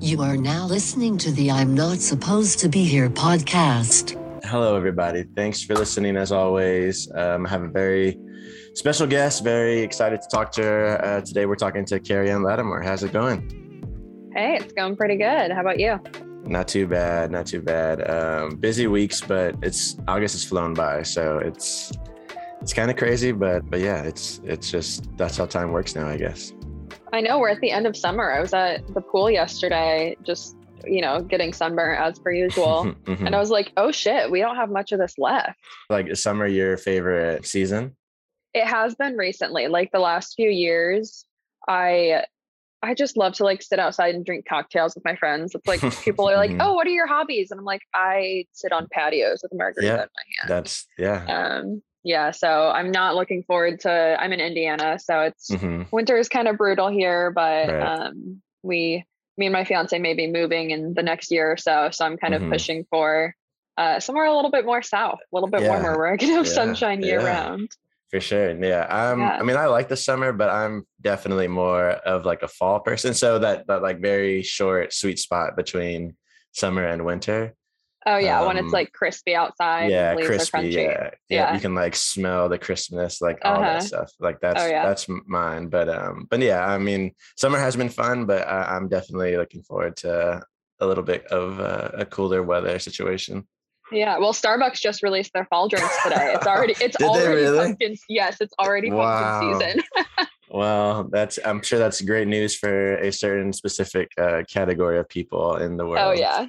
You are now listening to the I'm Not Supposed to Be Here podcast. Hello, everybody. Thanks for listening as always. Um, I have a very special guest, very excited to talk to her. Uh, today, we're talking to Carrie Ann Lattimore. How's it going? Hey, it's going pretty good. How about you? Not too bad, not too bad. Um, busy weeks, but it's August has flown by, so it's it's kind of crazy, but but yeah, it's it's just that's how time works now, I guess. I know we're at the end of summer. I was at the pool yesterday, just you know, getting sunburn as per usual, Mhm. and I was like, oh shit, we don't have much of this left. like is summer your favorite season? It has been recently, like the last few years. I I just love to like sit outside and drink cocktails with my friends. It's like people are like, Mhm. "Oh, what are your hobbies?" And I'm like, "I sit on patios with a margarita Yeah, in my hand." That's yeah. Um, yeah, so I'm not looking forward to. I'm in Indiana, so it's hmm winter is kind of brutal here, but Right. um, we, me and my fiance may be moving in the next year or so. So I'm kind Mhm. of pushing for uh, somewhere a little bit more south, a little bit Yeah. warmer, where I can have Yeah. sunshine year Yeah. round. For sure. Yeah. Um, Yeah. I mean, I like the summer, but I'm definitely more of like a fall person. So that that like very short sweet spot between summer and winter. Oh yeah, when Um, it's like crispy outside, yeah, crispy. Yeah, yeah. Yeah. You can like smell the crispness, like all Uh-huh. that stuff. Like that's Oh, yeah. that's mine. But um, but yeah, I mean, summer has been fun, but I, I'm definitely looking forward to a little bit of uh, a cooler weather situation. Yeah, well, Starbucks just released their fall drinks today. It's already, it's already really? pumpkin. Yes, it's already Wow. pumpkin season. Well, that's I'm sure that's great news for a certain specific uh, category of people in the world. oh yeah.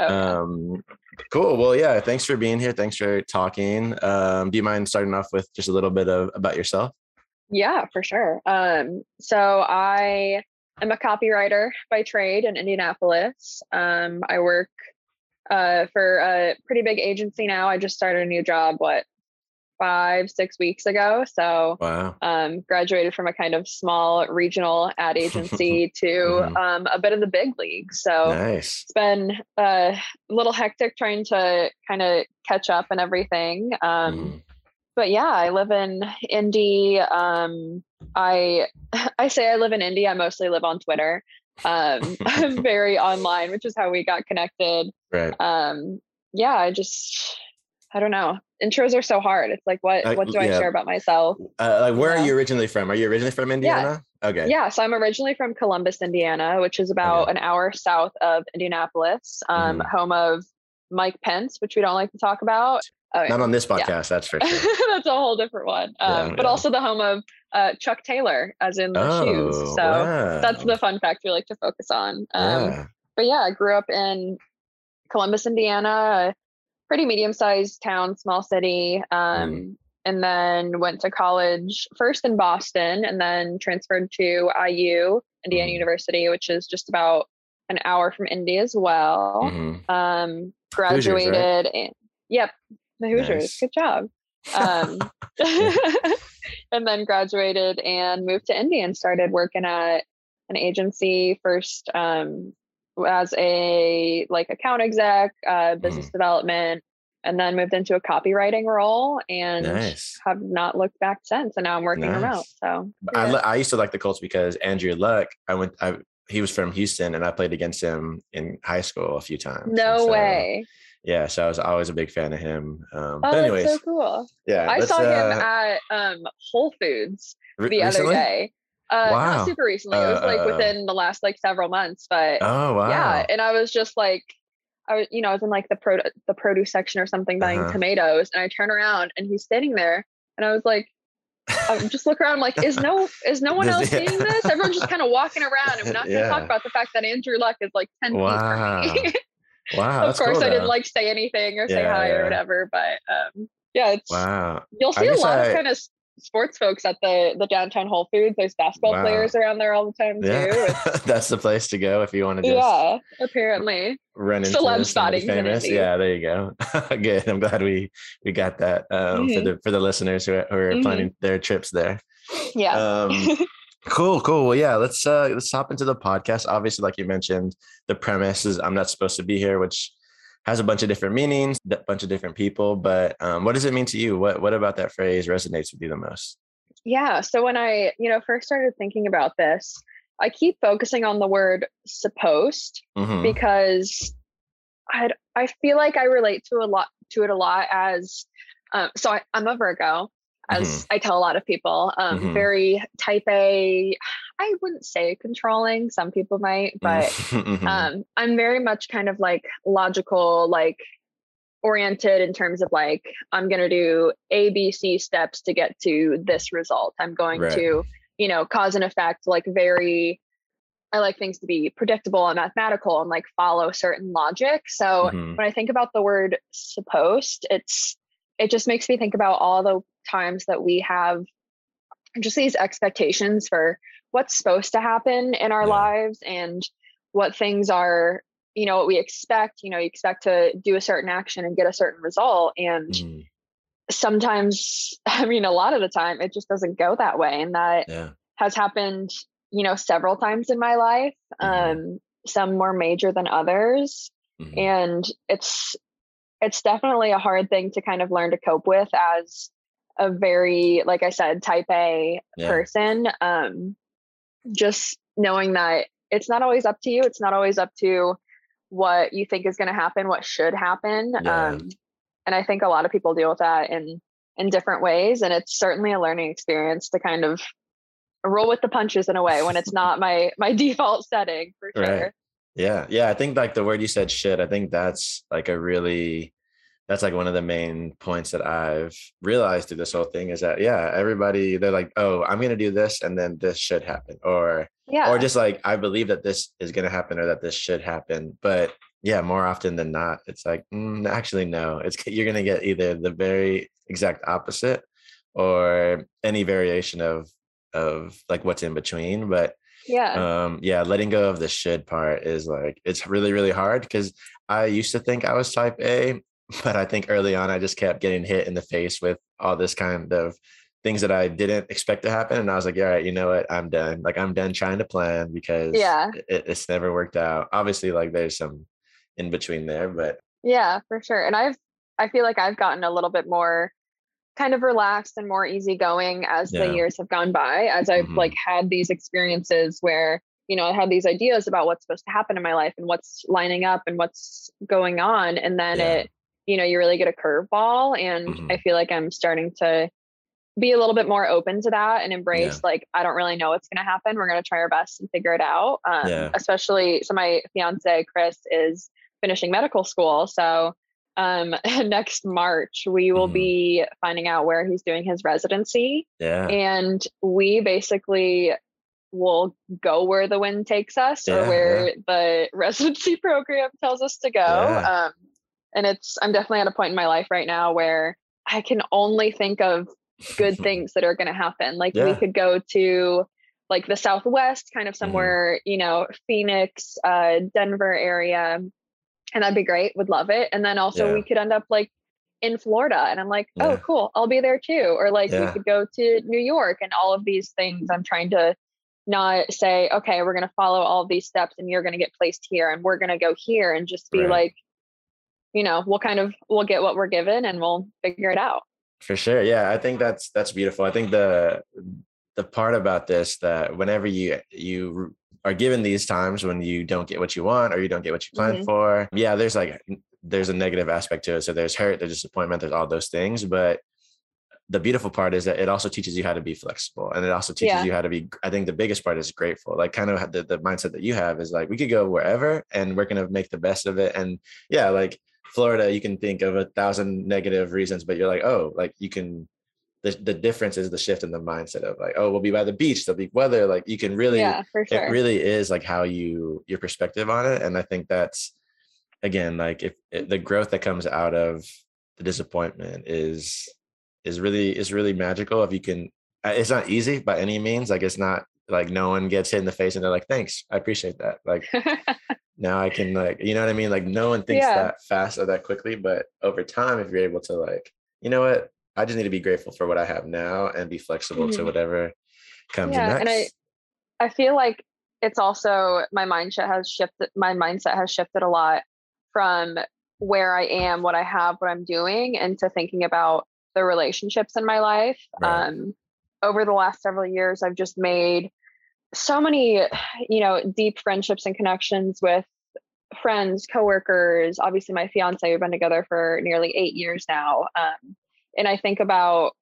Oh. Um, cool. Well, yeah. Thanks for being here. Thanks for talking. Um, do you mind starting off with just a little bit of about yourself? Yeah, for sure. Um, so I am a copywriter by trade in Indianapolis. Um, I work uh, for a pretty big agency now. I just started a new job, what, five, six weeks ago. So Wow. um, graduated from a kind of small regional ad agency to Mhm. um, a bit of the big league. So Nice. it's been uh, a little hectic trying to kind of catch up and everything. Um, Mhm. but yeah, I live in Indy. Um, I I say I live in Indy. I mostly live on Twitter. Um, I'm very online, which is how we got connected. Right. Um, yeah, I just I don't know. Intros are so hard. It's like what Uh, what do I share about myself? Uh, like, where Yeah. are you originally from? Are you originally from Indiana? Okay. Yeah, so I'm originally from Columbus, Indiana, which is about Okay. an hour south of Indianapolis, um, Mhm. home of Mike Pence, which we don't like to talk about. Oh, Not on this Yeah. podcast, that's for sure. That's a whole different one. Um, Yeah, but yeah. also the home of uh, Chuck Taylor, as in the oh, shoes. So wow. that's the fun fact we like to focus on. Um, yeah. But yeah, I grew up in Columbus, Indiana, pretty medium sized town, small city. Um, Mm. And then went to college first in Boston and then transferred to IU, Indiana Mhm. University, which is just about an hour from Indy as well. Mhm. Um, Hoosiers, right? graduated. in, yep, the Hoosiers. Nice. Good job. Um, and then graduated and moved to Indy and started working at an agency first um, as a like account exec, uh, business Mm. development, and then moved into a copywriting role and Nice. have not looked back since. And now I'm working remote. Nice. So I, yeah. I used to like the Colts because Andrew Luck, I went, I, he was from Houston and I played against him in high school a few times. no so, way. Yeah. So I was always a big fan of him. Um, Oh, but anyways, that's so cool. yeah. I saw him uh, at um, Whole Foods the recently? other day. Uh, Wow. Not super recently. It was Uh, like uh, uh. within the last like several months, but Oh, wow. yeah. And I was just like, I was, you know, I was in like the pro the produce section or something buying Uh-huh. tomatoes, and I turn around and he's standing there, and I was like, I just look around, I'm like, is no is no one Does- else yeah. seeing this? Everyone's just kind of walking around, and we're not going to Yeah. talk about the fact that Andrew Luck is like ten Wow. feet from me. Wow. of course, cool, I didn't like say anything or say hi yeah. or whatever, but um, yeah, it's Wow. you'll see a lot I- of kind of sports folks at the the downtown Whole Foods. There's basketball Wow. players around there all the time too. Yeah. that's the place to go if you want to just yeah, apparently. run into Celeb spotting famous. Yeah, there you go. Good. I'm glad we we got that um, for Mhm. the for the listeners who are, who are Mhm. planning their trips there. Yeah. Um, cool, cool. Well, yeah, let's uh let's hop into the podcast. Obviously, like you mentioned, the premise is I'm not supposed to be here, which has a bunch of different meanings, a bunch of different people. But um, what does it mean to you? What what about that phrase resonates with you the most? yeah. So when I, you know, first started thinking about this, I keep focusing on the word supposed Mhm. because I I feel like I relate to a lot to it a lot as um, so I, I'm a Virgo as I tell a lot of people um, Mhm. very type A I wouldn't say controlling some people might but Mhm. um, I'm very much kind of like logical like oriented in terms of like I'm going to do A B C steps to get to this result I'm going Right. to you know cause and effect like very I like things to be predictable and mathematical and like follow certain logic. So when I think about the word supposed, it's it just makes me think about all the times that we have just these expectations for what's supposed to happen in our Yeah. lives and what things are, you know, what we expect. You know, you expect to do a certain action and get a certain result. And Mhm. sometimes, I mean, a lot of the time, it just doesn't go that way. And that yeah has happened, you know, several times in my life. Mhm. Um, some more major than others. Mhm. And it's it's definitely a hard thing to kind of learn to cope with as a very, like I said, type A Yeah. person. Um, just knowing that it's not always up to you. It's not always up to what you think is going to happen, what should happen. Yeah. Um, and I think a lot of people deal with that in in different ways. And it's certainly a learning experience to kind of roll with the punches in a way when it's not my my default setting for Right. sure. Yeah, yeah. I think like the word you said, should. I think that's like a really, that's like one of the main points that I've realized through this whole thing is that yeah, everybody they're like, oh, I'm gonna do this, and then this should happen, or Yeah. or just like I believe that this is gonna happen or that this should happen. But yeah, more often than not, it's like mm, actually no. It's you're gonna get either the very exact opposite or any variation of of like what's in between. But yeah. um yeah letting go of the should part is like it's really really hard because i used to think i was type a but i think early on i just kept getting hit in the face with all this kind of things that i didn't expect to happen and i was like all right you know what i'm done like i'm done trying to plan because Yeah. it, it's never worked out obviously like there's some in between there but Yeah, for sure. And I've I feel like I've gotten a little bit more kind of relaxed and more easygoing as Yeah. the years have gone by, as I've Mhm. like had these experiences where, you know, I had these ideas about what's supposed to happen in my life and what's lining up and what's going on. And then Yeah. it, you know, you really get a curveball. And Mhm. I feel like I'm starting to be a little bit more open to that and embrace like I don't really know what's going to happen. We're going to try our best and figure it out. Um, Yeah. Especially, so my fiance Chris is finishing medical school, so um, next March we will Mhm. be finding out where he's doing his residency, yeah and we basically will go where the wind takes us Yeah, or where the residency program tells us to go. Yeah. Um, and it's I'm definitely at a point in my life right now where I can only think of good things that are going to happen. Like we could go to like the Southwest, kind of somewhere, you know, Phoenix, uh, Denver area, and that'd be great. Would love it. And then also Yeah. we could end up like in Florida, and I'm like, oh, Yeah. cool, I'll be there too. Or like Yeah. we could go to New York, and all of these things. I'm trying to not say, okay, we're going to follow all these steps, and you're going to get placed here, and we're going to go here, and just be Right. like, you know, we'll kind of we'll get what we're given, and we'll figure it out. For sure. Yeah, I think that's that's beautiful. I think the the part about this that whenever you you are given these times when you don't get what you want or you don't get what you planned Mhm. for, yeah, there's like there's a negative aspect to it. So there's hurt, there's disappointment, there's all those things, but the beautiful part is that it also teaches you how to be flexible and it also teaches Yeah. you how to be i think the biggest part is grateful like kind of the, the mindset that you have is like we could go wherever and we're going to make the best of it and yeah like florida you can think of a thousand negative reasons but you're like oh like you can the, the difference is the shift in the mindset of like oh we'll be by the beach there'll be weather like you can really yeah, for sure. it really is like how you your perspective on it and i think that's again like if, if the growth that comes out of the disappointment is is really is really magical if you can uh, it's not easy by any means like it's not like no one gets hit in the face and they're like thanks i appreciate that like now i can like you know what i mean like no one thinks Yeah. that fast or that quickly but over time if you're able to like you know what i just need to be grateful for what i have now and be flexible to Mhm. whatever comes Yeah, next and I- I feel like it's also my mindset has shifted. My mindset has shifted a lot from where I am, what I have, what I'm doing, into thinking about the relationships in my life. Right. Um, over the last several years, I've just made so many, you know, deep friendships and connections with friends, coworkers, obviously my fiance, we've been together for nearly eight years now. Um, and I think about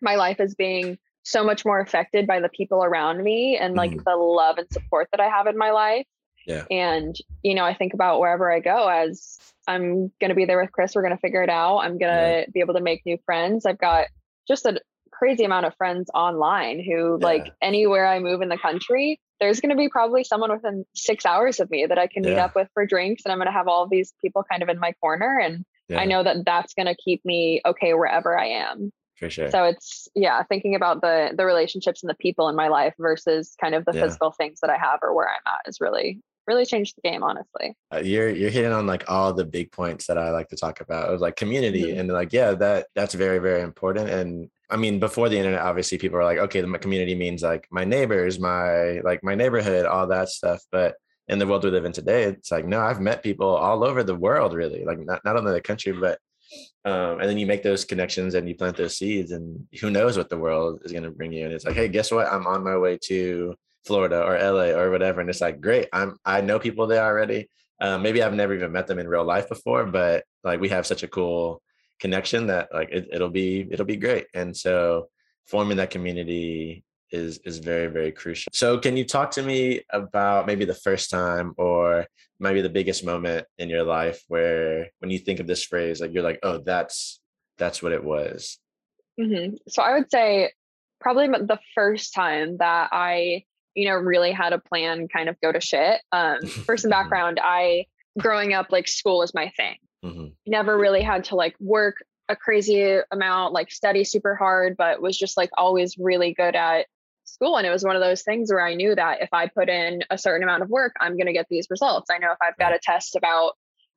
my life as being so much more affected by the people around me and like mm. the love and support that I have in my life. Yeah. And, you know, I think about wherever I go as I'm going to be there with Chris. We're going to figure it out. I'm going to yeah. be able to make new friends. I've got just a crazy amount of friends online who, yeah. like, anywhere I move in the country, there's going to be probably someone within six hours of me that I can meet up with for drinks. And I'm going to have all these people kind of in my corner. And I know that that's going to keep me okay wherever I am. For sure. So it's yeah, thinking about the the relationships and the people in my life versus kind of the physical things that I have or where I'm at is really really changed the game honestly uh, you're you're hitting on like all the big points that i like to talk about it was like community mm-hmm. and like yeah that that's very very important and i mean before the internet obviously people are like okay the community means like my neighbors my like my neighborhood all that stuff but in the world we live in today it's like no i've met people all over the world really like not, not only the country but um, and then you make those connections and you plant those seeds and who knows what the world is going to bring you and it's like hey guess what i'm on my way to Florida or LA or whatever. And it's like, great, I'm I know people there already. Um, maybe I've never even met them in real life before, but like we have such a cool connection that like it, it'll be it'll be great. And so forming that community is is very very crucial. So can you talk to me about maybe the first time or maybe the biggest moment in your life where when you think of this phrase like you're like oh that's that's what it was. Mm-hmm. So I would say probably the first time that I you know, really had a plan kind of go to shit. Um, for some mm-hmm. background, I growing up, like school was my thing. Mm-hmm. Never really had to like work a crazy amount, like study super hard, but was just like always really good at school. And it was one of those things where I knew that if I put in a certain amount of work, I'm going to get these results. I know if I've got a test about,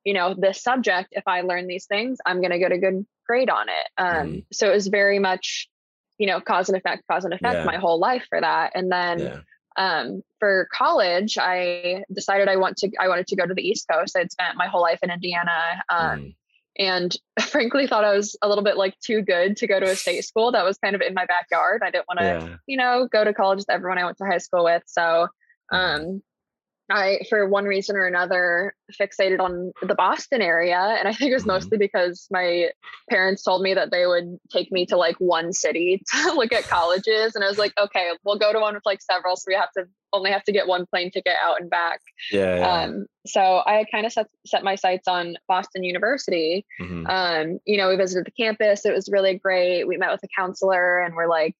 you know, this subject, if I learn these things, I'm going to get a good grade on it. Um, mm So it was very much, you know, cause and effect, cause and effect yeah. my whole life for that. And then, yeah um, for college, I decided I want to I wanted to go to the East Coast. I'd spent my whole life in Indiana, um, mm. and frankly thought I was a little bit like too good to go to a state school that was kind of in my backyard. I didn't want to, yeah. you know, go to college with everyone I went to high school with. So, mm. um, I, for one reason or another, fixated on the Boston area. And I think it was mm-hmm. mostly because my parents told me that they would take me to like one city to look at colleges. And I was like, okay, we'll go to one with like several. So we have to only have to get one plane ticket out and back. Yeah. yeah. Um, so I kind of set, set my sights on Boston University. Mm-hmm. Um, you know, we visited the campus. It was really great. We met with a counselor and we're like,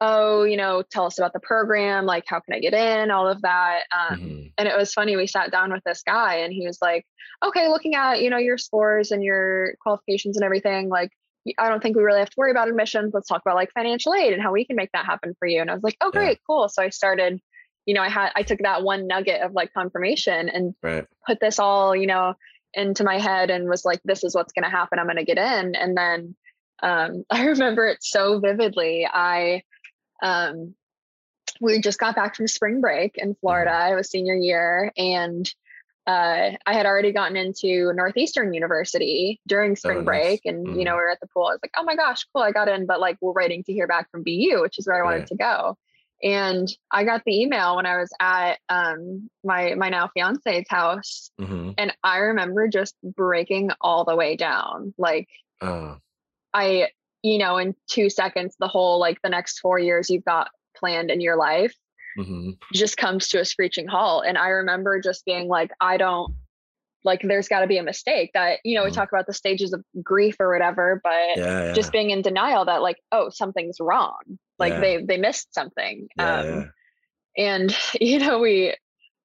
oh, you know, tell us about the program, like how can I get in, all of that. Um, mm-hmm. And it was funny. We sat down with this guy, and he was like, "Okay, looking at you know your scores and your qualifications and everything, like I don't think we really have to worry about admissions. Let's talk about like financial aid and how we can make that happen for you." And I was like, "Oh, great, yeah. cool." So I started. You know, I had I took that one nugget of like confirmation and right. put this all you know into my head and was like, "This is what's going to happen. I'm going to get in." And then um, I remember it so vividly. I um, we just got back from spring break in Florida. Mm-hmm. It was senior year, and uh, I had already gotten into Northeastern University during spring oh, break, and mm. you know mm-hmm. we were at the pool. I was like, "Oh my gosh, cool! I got in," but like we're waiting to hear back from BU, which is where I wanted to go. And I got the email when I was at um, my my now fiance's house, mm-hmm. and I remember just breaking all the way down. Like, oh. I you know, in two seconds, the whole like the next four years you've got planned in your life mm-hmm. just comes to a screeching halt. And I remember just being like, I don't like there's got to be a mistake that you know we mm-hmm. talk about the stages of grief or whatever but yeah, yeah. just being in denial that like oh something's wrong like yeah. they they missed something um and you know we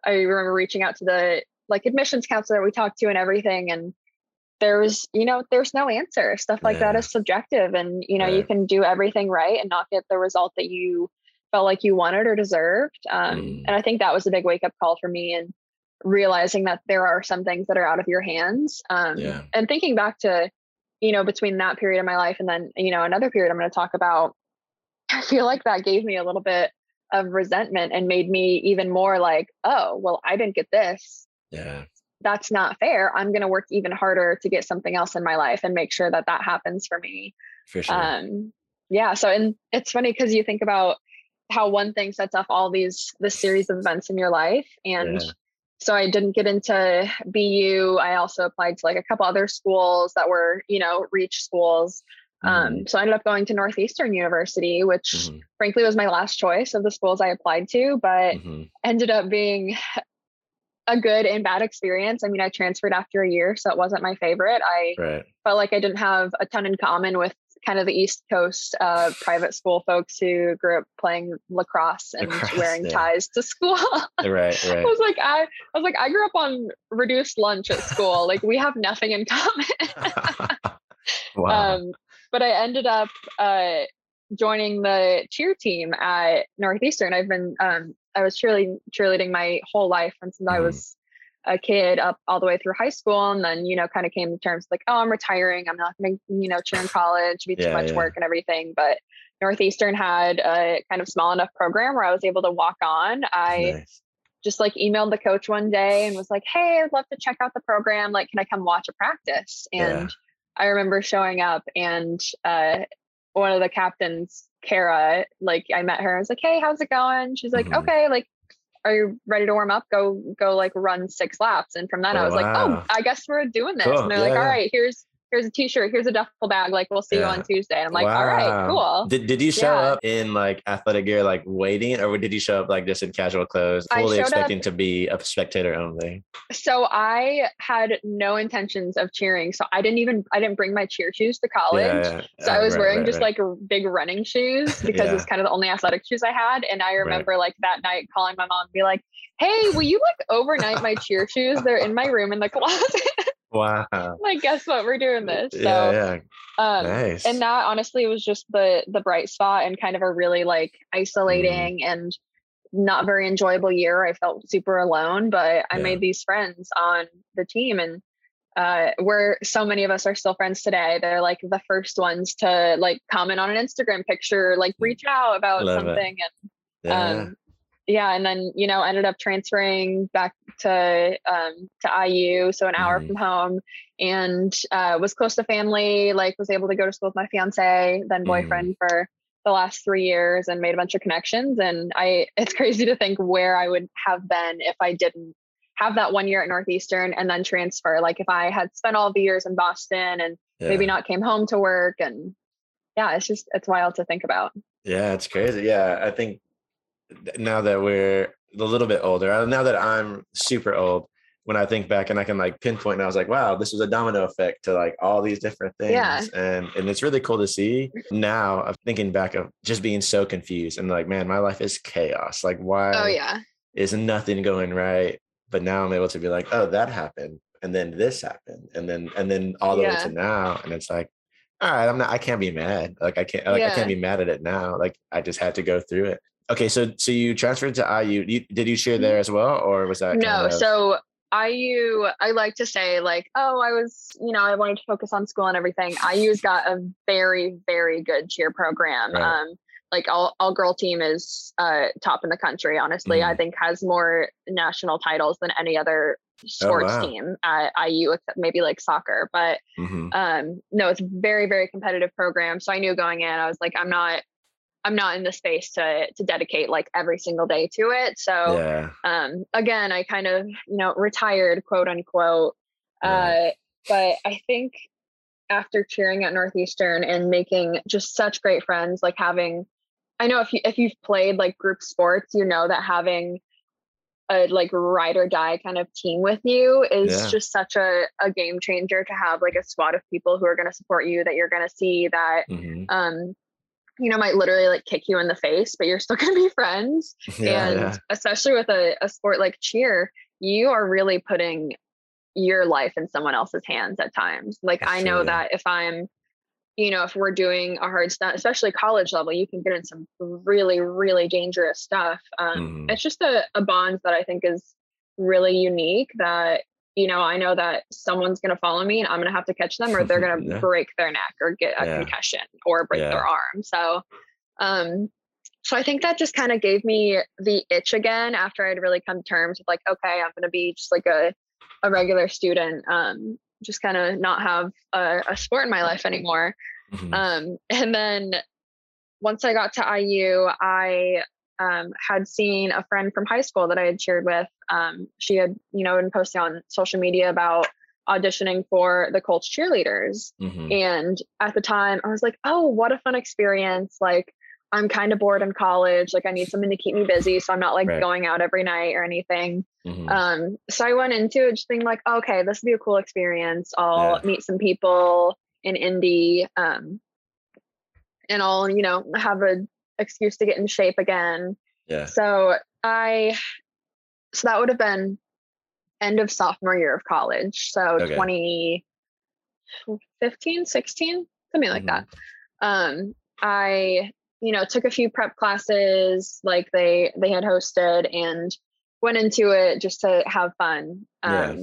i remember reaching out to the like admissions counselor we talked to and everything and there was you know there's no answer stuff like yeah. that is subjective and you know yeah. you can do everything right and not get the result that you felt like you wanted or deserved um, mm. and i think that was a big wake up call for me and realizing that there are some things that are out of your hands um, yeah. and thinking back to you know between that period of my life and then you know another period i'm going to talk about i feel like that gave me a little bit of resentment and made me even more like oh well i didn't get this yeah that's not fair. I'm going to work even harder to get something else in my life and make sure that that happens for me. For sure. Um, yeah. So, and it's funny because you think about, how one thing sets off all these this series of events in your life and Yeah. so i didn't get into bu i also applied to like a couple other schools that were you know reach schools um, so i ended up going to northeastern university which Mhm, frankly was my last choice of the schools i applied to but mhm. ended up being a good and bad experience i mean i transferred after a year so it wasn't my favorite i Right. felt like I didn't have a ton in common with kind of the East Coast uh, private school folks who grew up playing lacrosse and Lacrosse, wearing yeah. ties to school. Right. right. I was like, I, I was like, I grew up on reduced lunch at school. like we have nothing in common. wow. um, but I ended up uh, joining the cheer team at Northeastern. I've been um, I was cheerleading cheerleading my whole life and since I Mhm. was a kid up all the way through high school and then you know kind of came to terms like oh I'm retiring I'm not going to you know cheer in college be too Yeah, much yeah. work and everything but Northeastern had a kind of small enough program where I was able to walk on I nice. just like emailed the coach one day and was like, "Hey, I'd love to check out the program. Like, can I come watch a practice?" Yeah. And I remember showing up, and uh, one of the captains, Kara, like I met her. I was like, "Hey, how's it going?" She's like, Mhm. "Okay, like." Are you ready to warm up? Go, go, like run six laps. And from then, Oh, I was like, "Oh, I guess we're doing this." Cool. And they're Yeah, like, "All yeah. right, here's here's a t-shirt, here's a duffel bag. Like, we'll see you on Tuesday." And I'm like, "All right, cool." Did Did you show Yeah. up in like athletic gear, like waiting, or did you show up like just in casual clothes, I fully showed up- expecting to be a spectator only? so I had no intentions of cheering. So I didn't even I didn't bring my cheer shoes to college. Yeah, yeah. So ah, I Oh, was right, wearing right, just right. like big running shoes because Yeah. it's kind of the only athletic shoes I had. And I remember like that night calling my mom and be like, "Hey, will you like overnight my cheer shoes? They're in my room in the closet." Wow. like, guess what? We're doing this. So, yeah, yeah. um, nice. and that honestly was just the the bright spot and kind of a really like isolating Mm-hmm. and not very enjoyable year. I felt super alone, but I Yeah. made these friends on the team and uh where so many of us are still friends today. They're like the first ones to like comment on an Instagram picture, like reach out about Love it. something and yeah. um yeah and then you know ended up transferring back to um to iu so an hour Mhm. from home and uh was close to family like was able to go to school with my fiance then Mhm. boyfriend for the last three years and made a bunch of connections and i it's crazy to think where i would have been if i didn't have that one year at northeastern and then transfer like if i had spent all the years in boston and maybe not came home to work and yeah it's just it's wild to think about Yeah, it's crazy. Yeah, I think th- now that we're a little bit older, uh, now that I'm super old, when I think back and I can like pinpoint, and I was like, wow, this was a domino effect to like all these different things. Yeah. And and it's really cool to see now of thinking back of just being so confused and like, man, my life is chaos. Like, why oh yeah is nothing going right? But now I'm able to be like, oh, that happened. And then this happened. And then and then all the way to now. And it's like, all right, I'm not I can't be mad. Like I can't like I can't be mad at it now. Like I just had to go through it. Okay, so so you transferred to IU. You, did you cheer there as well, or was that no of- so iu i like to say like oh i was you know i wanted to focus on school and everything iu's got a very very good cheer program Right. um like all, all girl team is uh top in the country honestly i Mhm. think has more national titles than any other sports wow. team at iu except maybe like soccer but Mhm. um no it's very very competitive program so i knew going in i was like i'm not i'm not in the space to to dedicate like every single day to it so yeah, um again i kind of you know retired quote unquote Right. uh but i think after cheering at northeastern and making just such great friends like having i know if you if you've played like group sports you know that having a like ride or die kind of team with you is Yeah. just such a, a game changer to have like a squad of people who are going to support you that you're going to see that Mhm. um you know might literally like kick you in the face but you're still going to be friends yeah, and yeah. especially with a, a sport like cheer you are really putting your life in someone else's hands at times like i know that if i'm you know if we're doing a hard stunt especially college level you can get in some really really dangerous stuff um, Mhm. it's just a, a bond that i think is really unique that you know i know that someone's going to follow me and i'm going to have to catch them or they're going to Yeah. break their neck or get a Yeah. concussion or break Yeah. their arm so um so I think that just kind of gave me the itch again after I'd really come to terms with like, okay, I'm gonna be just like a a regular student, um, just kind of not have a, a sport in my life anymore. Mhm. Um, and then once I got to IU, I um, had seen a friend from high school that I had cheered with. Um, she had, you know, been posting on social media about auditioning for the Colts cheerleaders. Mhm. And at the time, I was like, oh, what a fun experience. Like, I'm kind of bored in college. Like, I need something to keep me busy. So I'm not like Right. going out every night or anything. Mhm. Um, so I went into it just being like, okay, this will be a cool experience. I'll Yeah. meet some people in Indy. Um, and I'll, you know, have a excuse to get in shape again. yeah. So I, so that would have been end of sophomore year of college. So Okay. 2015, 16, something like Mhm. that. Um, I, you know, took a few prep classes like they, they had hosted and went into it just to have fun. Yeah.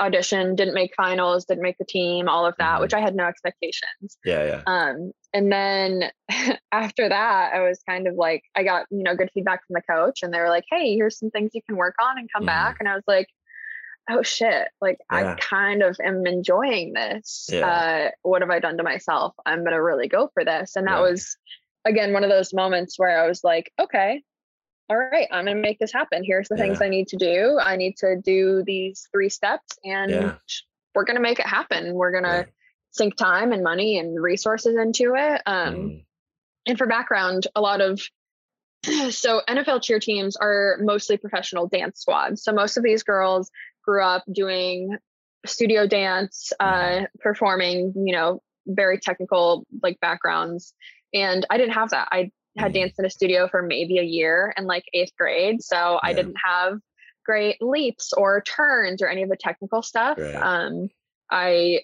Audition, didn't make finals, didn't make the team, all of that, Mhm. which I had no expectations. Yeah. Yeah. Um, and then after that, I was kind of like, I got, you know, good feedback from the coach and they were like, Hey, here's some things you can work on and come Mhm. back. And I was like, Oh shit. Like Yeah. I kind of am enjoying this. Yeah. Uh, what have I done to myself? I'm going to really go for this. And that was again, one of those moments where I was like, okay, all right, I'm going to make this happen. Here's the things I need to do. I need to do these three steps and Yeah. we're going to make it happen. We're going to Yeah. sink time and money and resources into it. Um, Mhm. And for background, a lot of so NFL cheer teams are mostly professional dance squads. So most of these girls grew up doing studio dance, uh, performing, you know, very technical like backgrounds. And I didn't have that. I had Mhm. danced in a studio for maybe a year in like eighth grade. So I didn't have great leaps or turns or any of the technical stuff. Right. Um, I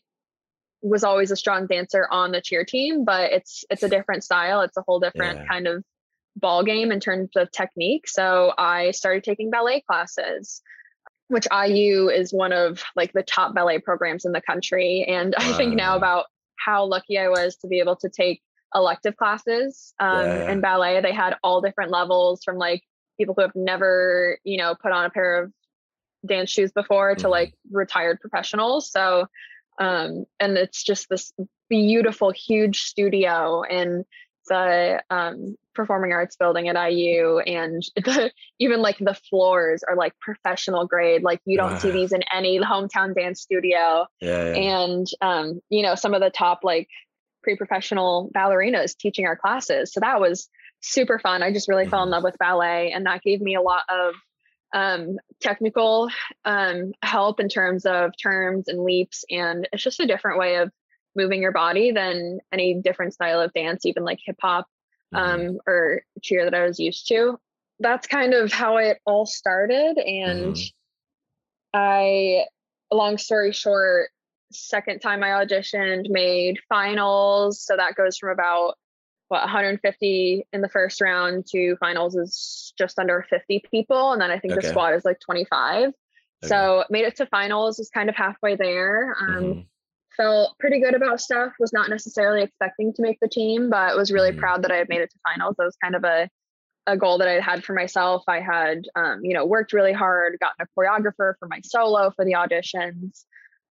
was always a strong dancer on the cheer team, but it's it's a different style. It's a whole different Yeah. kind of ball game in terms of technique. So I started taking ballet classes, which IU is one of like the top ballet programs in the country. And I think now about how lucky I was to be able to take elective classes um, Yeah. in ballet. They had all different levels from like people who have never, you know, put on a pair of dance shoes before to Mhm. like retired professionals. So, um, and it's just this beautiful, huge studio in the um, performing arts building at IU, and the, even like the floors are like professional grade. Like you don't see these in any hometown dance studio Yeah. Yeah. and um, you know some of the top like pre-professional ballerinas teaching our classes so that was super fun i just really fell in Mhm. love with ballet and that gave me a lot of um, technical um, help in terms of terms and leaps and it's just a different way of moving your body than any different style of dance even like hip hop um, or cheer that i was used to that's kind of how it all started and Mhm. i long story short second time i auditioned made finals. So that goes from about what 150 in the first round to finals is just under 50 people. And then i think the squad is like 25 Okay. so made it to finals is kind of halfway there. Um, Mhm. felt pretty good about stuff. Was not necessarily expecting to make the team but was really Mhm. proud that i had made it to finals. That was kind of a a goal that i had for myself. I had um, you know worked really hard gotten a choreographer for my solo for the auditions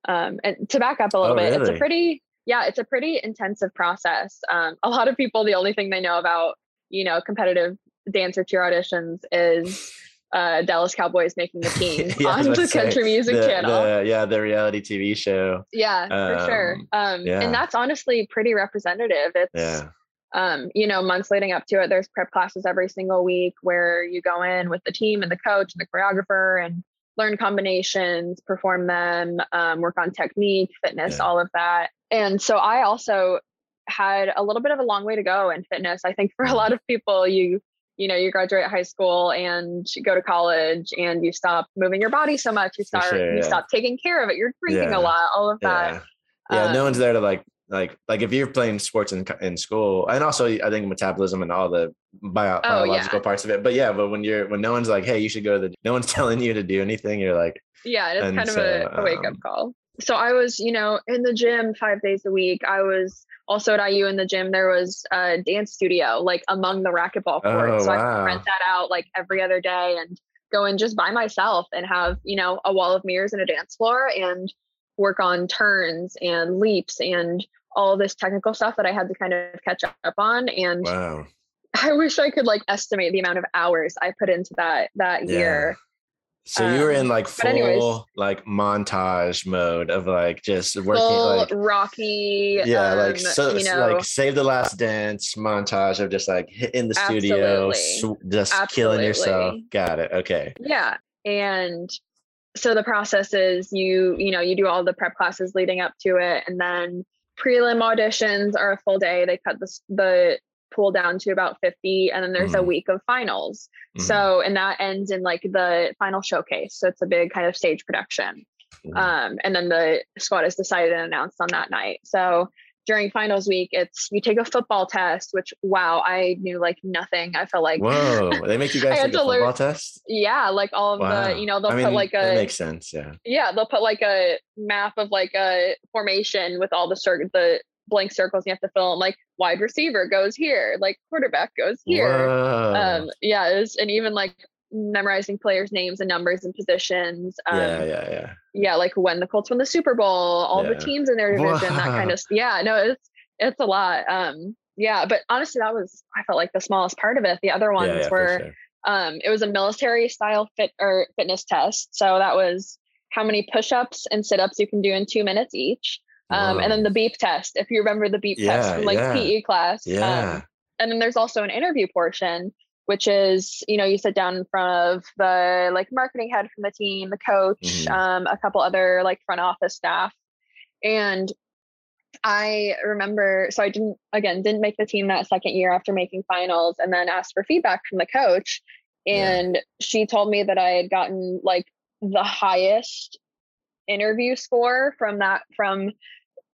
um, and to back up a little Oh, bit it's a pretty yeah it's a pretty intensive process um, a lot of people the only thing they know about you know competitive dancer cheer auditions is uh, Dallas Cowboys making the team Yeah, on the say, country music the- channel. the- yeah, the reality TV show. Yeah, for sure. Um, Um, yeah. And that's honestly pretty representative. It's, Yeah. um, you know, months leading up to it, there's prep classes every single week where you go in with the team and the coach and the choreographer and learn combinations, perform them, um, work on technique, fitness, Yeah. all of that. And so I also had a little bit of a long way to go in fitness. I think for a lot of people, you you know, you graduate high school and go to college and you stop moving your body so much. You start sure, you stop taking care of it. You're drinking Yeah. a lot, all of that. Yeah. Yeah. no one's Um, there to like like like if you're playing sports in in school, and also I think metabolism and all the bio, Oh, yeah. biological parts of it. But yeah, but when you're when no one's like, hey, you should go to the, no one's telling you to do anything. You're like, yeah it's kind of a, a wake up um, call so i was you know in the gym five days a week i was also at iu in the gym there was a dance studio like among the racquetball courts Oh, so i wow. could rent that out like every other day and go in just by myself and have you know a wall of mirrors and a dance floor and work on turns and leaps and all this technical stuff that i had to kind of catch up on and wow. I wish I could like estimate the amount of hours I put into that that Yeah. year. So you were in Um, like but anyways. full like montage mode of like just working Full like Rocky. yeah, um, like so you know, like save the last dance montage of just like hitting the studio, sw- just killing yourself. Got it. Okay. yeah and so the process is you you know you do all the prep classes leading up to it and then prelim auditions are a full day they cut the, the pool down to about 50 and then there's a Mhm. week of finals Mhm. so and that ends in like the final showcase so it's a big kind of stage production Mhm. um, and then the squad is decided and announced on that night so during finals week it's you take a football test which wow i knew like nothing i felt like Whoa, they make you guys take a to learn- football test? yeah like all of Wow. the you know they'll I mean, put like a makes sense. Yeah. yeah they'll put like a map of like a formation with all the cir- the blank circles you have to fill in like wide receiver goes here like quarterback goes here Whoa. um yeah it was, and even like memorizing players names and numbers and positions um yeah, yeah, yeah. yeah like when the colts won the super bowl all Yeah. the teams in their division that kind of yeah no it's it's a lot um yeah but honestly that was i felt like the smallest part of it the other ones yeah, yeah, were sure. um, it was a military style fit or fitness test. So that was how many push-ups and sit-ups you can do in two minutes each. Um, and then the beep test, if you remember the beep test from like. PE class. um, Yeah. and then there's also an interview portion, which is, you know, you sit down in front of the like marketing head from the team, the coach, Mhm. um, a couple other like front office staff. And I remember, so I didn't, again, didn't make the team that second year after making finals and then asked for feedback from the coach. Yeah. And she told me that I had gotten like the highest interview score from that, from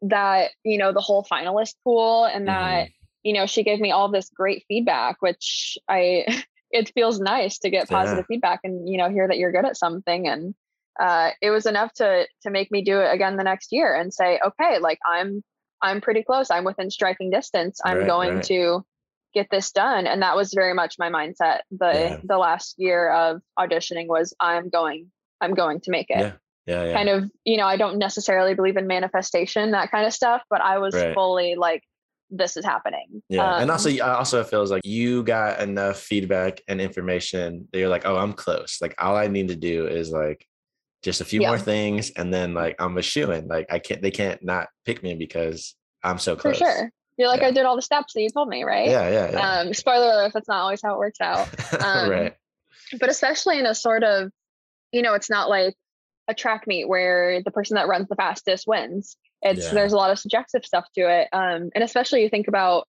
that, you know, the whole finalist pool and that, Mhm. You know, she gave me all this great feedback, which I, it feels nice to get positive feedback and, you know, hear that you're good at something. And, uh, it was enough to to make me do it again the next year and say, okay, like I'm I'm pretty close. I'm within striking distance. I'm Right, going right. to get this done. And that was very much my mindset. The Yeah. the last year of auditioning was I'm going, I'm going to make it. Yeah. Yeah, yeah. Kind of, you know, I don't necessarily believe in manifestation, that kind of stuff, but I was Right. fully like, this is happening. Yeah, and Um, also, I also feels like you got enough feedback and information that you're like, oh, I'm close. Like, all I need to do is like just a few Yeah. more things, and then like I'm a shoe in. Like, I can't, they can't not pick me because I'm so close. for sure. You're like, Yeah. I did all the steps that you told me, right? Yeah, yeah, yeah. Um, spoiler alert, that's not always how it works out. um, right. but especially in a sort of you know it's not like a track meet where the person that runs the fastest wins it's Yeah. there's a lot of subjective stuff to it um and especially you think about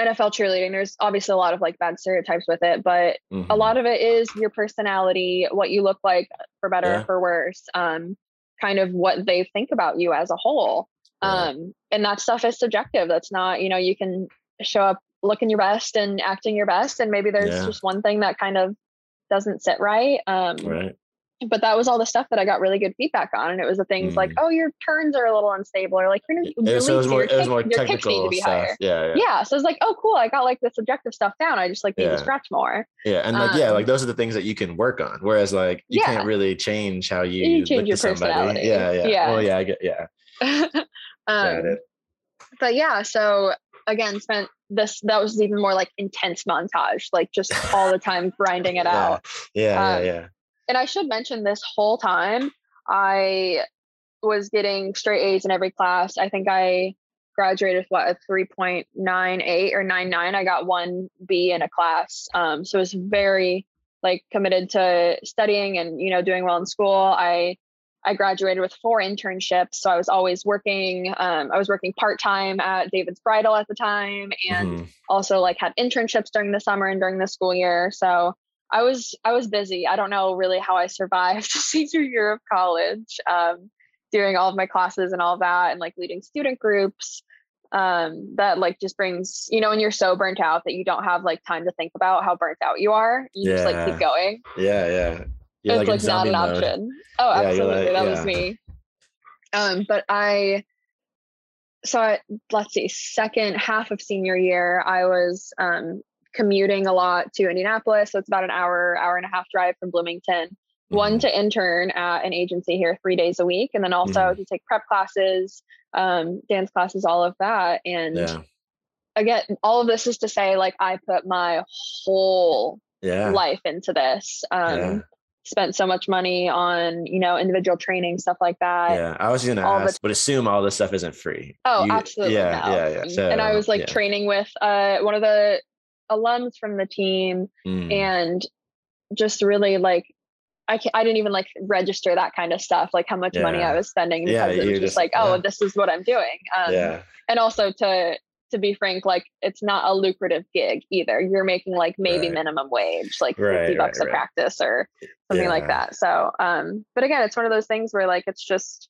nfl cheerleading there's obviously a lot of like bad stereotypes with it but a Mhm. lot of it is your personality what you look like for better Yeah. or for worse um kind of what they think about you as a whole Right. um and that stuff is subjective that's not you know you can show up looking your best and acting your best and maybe there's Yeah. just one thing that kind of doesn't sit right um right. But that was all the stuff that I got really good feedback on, and it was the things like, oh, your turns are a little unstable, or like your, your so it was more, it was kick- more your kicks need technical to be stuff. higher. Yeah, yeah, Yeah, so it's like, oh, cool, I got like the subjective stuff down. I just like need Yeah. to scratch more. yeah. And like, yeah, Um, like those are the things that you can work on. Whereas, like, you Yeah. can't really change how you, You change your personality. Yeah, yeah, Yeah. Well, yeah, I get, yeah. Um, but yeah, so again, spent this that was even more like intense montage, like just all the time grinding it Yeah. out. Yeah, Um, yeah, yeah. And I should mention this whole time I was getting straight A's in every class. I think I graduated with what a 3.98 or 99. I got one B in a class. Um, so I was very like committed to studying and you know doing well in school. I I graduated with four internships, so I was always working. Um, I was working part time at David's Bridal at the time, and Mhm. also like had internships during the summer and during the school year. So I was I was busy. I don't know really how I survived senior year of college, um, doing all of my classes and all that, and like leading student groups. Um, that like just brings you know when you're so burnt out that you don't have like time to think about how burnt out you are. You just like keep going. Yeah, yeah. You're it's like, like, not an mode. option. Oh, Yeah, absolutely, like- that yeah. was me. Um, but I so I, let's see, second half of senior year, I was um, commuting a lot to Indianapolis. So it's about an hour, hour and a half drive from Bloomington. One Mhm. to intern at an agency here three days a week, and then also Mhm. to take prep classes, um, dance classes, all of that. And Yeah. again, all of this is to say, like, I put my whole Yeah. life into this. Um, Yeah. Spent so much money on, you know, individual training, stuff like that. Yeah. I was gonna all the- ask, but assume all this stuff isn't free. Oh, You- absolutely. Yeah. no. Yeah. Yeah. and I was like yeah. training with uh, one of the alums from the team Mm, and just really like, I, I didn't even like register that kind of stuff, like how much money I was spending Yeah, because it you was just, just- like, oh, yeah. this is what I'm doing. Um, yeah. and also to to be frank like it's not a lucrative gig either you're making like maybe Right. minimum wage like 50 Right, bucks right, a practice or something like that so um but again it's one of those things where like it's just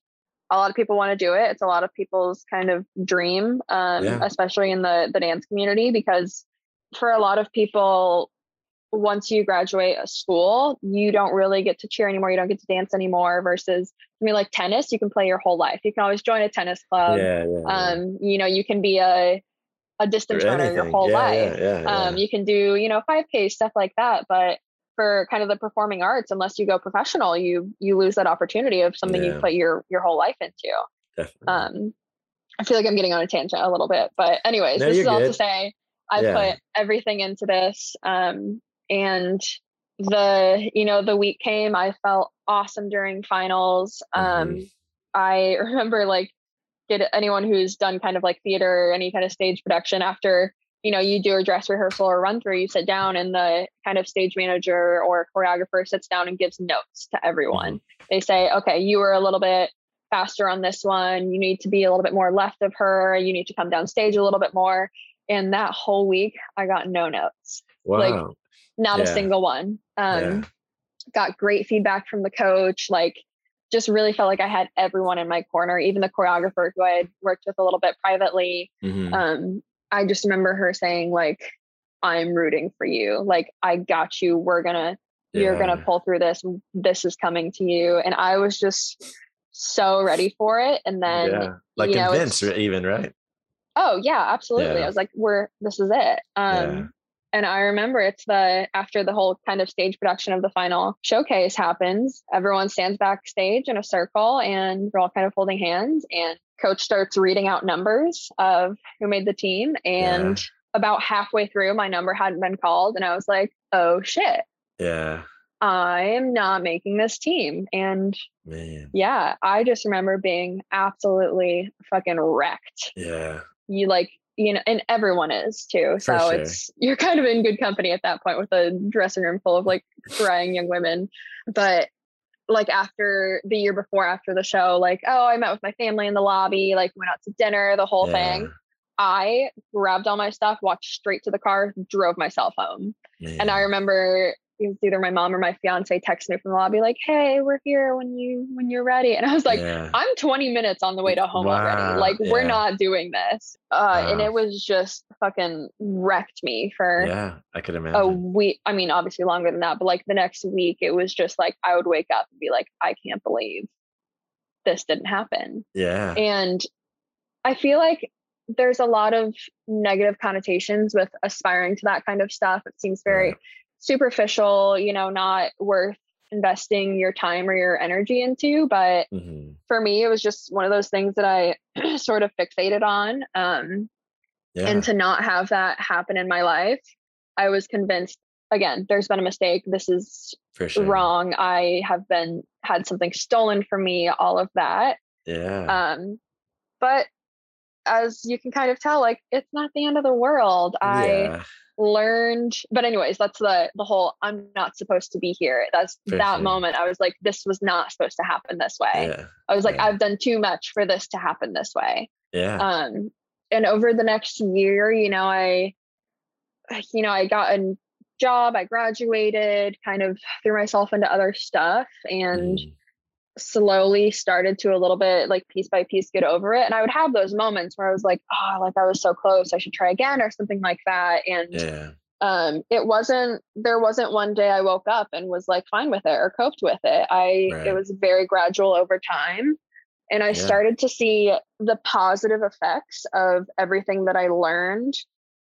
a lot of people want to do it it's a lot of people's kind of dream um Yeah. especially in the the dance community because for a lot of people once you graduate a school you don't really get to cheer anymore you don't get to dance anymore versus I mean like tennis you can play your whole life you can always join a tennis club yeah. Yeah. yeah. um you know you can be a a distance runner your whole life Yeah. Yeah. um you can do you know 5k stuff like that but for kind of the performing arts unless you go professional you you lose that opportunity of something you put your your whole life into Definitely. um i feel like i'm getting on a tangent a little bit but anyways No, this is all to say i Yeah. put everything into this um and the you know the week came i felt awesome during finals um Mhm. I remember like get anyone who's done kind of like theater or any kind of stage production after you know you do a dress rehearsal or run through you sit down and the kind of stage manager or choreographer sits down and gives notes to everyone. They say okay you were a little bit faster on this one. You need to be a little bit more left of her. You need to come down stage a little bit more and that whole week i got no notes wow. like, not a single one um Yeah. got great feedback from the coach like just really felt like i had everyone in my corner even the choreographer who i had worked with a little bit privately Mhm. um i just remember her saying like i'm rooting for you like i got you we're gonna you're gonna pull through this this is coming to you and i was just so ready for it and then yeah. Like you know, convinced, even right? Oh yeah absolutely Yeah. i was like we're this is it um Yeah. and i remember it's the after the whole kind of stage production of the final showcase happens everyone stands backstage in a circle and we're all kind of holding hands and coach starts reading out numbers of who made the team and about halfway through my number hadn't been called and i was like oh shit Yeah. i am not making this team and Man. yeah i just remember being absolutely fucking wrecked Yeah. You like you know and everyone is too so sure. it's you're kind of in good company at that point with a dressing room full of like crying young women. But like after the year before after the show like oh i met with my family in the lobby like went out to dinner the whole thing i grabbed all my stuff walked straight to the car drove myself home. And i remember it was either my mom or my fiance texted me from the lobby like hey we're here when you when you're ready and i was like yeah. I'm 20 minutes on the way to home already. Wow, Like we're not doing this. Uh, and it was just fucking wrecked me for yeah. I could imagine a week. I mean, obviously longer than that, but like the next week, it was just like I would wake up and be like, I can't believe this didn't happen. yeah. And I feel like there's a lot of negative connotations with aspiring to that kind of stuff. It seems very. Superficial, you know, not worth investing your time or your energy into. But Mhm. for me, it was just one of those things that I sort of fixated on. Um, Yeah. And to not have that happen in my life, I was convinced again, there's been a mistake. This is sure. wrong. I have been had something stolen from me, all of that. Yeah. Um, but as you can kind of tell, like it's not the end of the world. I yeah. Learned but anyways that's the the whole i'm not supposed to be here that's For that moment i was like this was not supposed to happen this way Yeah. i was like yeah. i've done too much for this to happen this way Yeah. um and over the next year you know i you know i got a job i graduated kind of threw myself into other stuff and Mhm. Slowly started to a little bit like piece by piece get over it and i would have those moments where i was like oh like i was so close i should try again or something like that and Yeah. um it wasn't there wasn't one day i woke up and was like fine with it or coped with it i Right. it was very gradual over time and i Yeah. started to see the positive effects of everything that i learned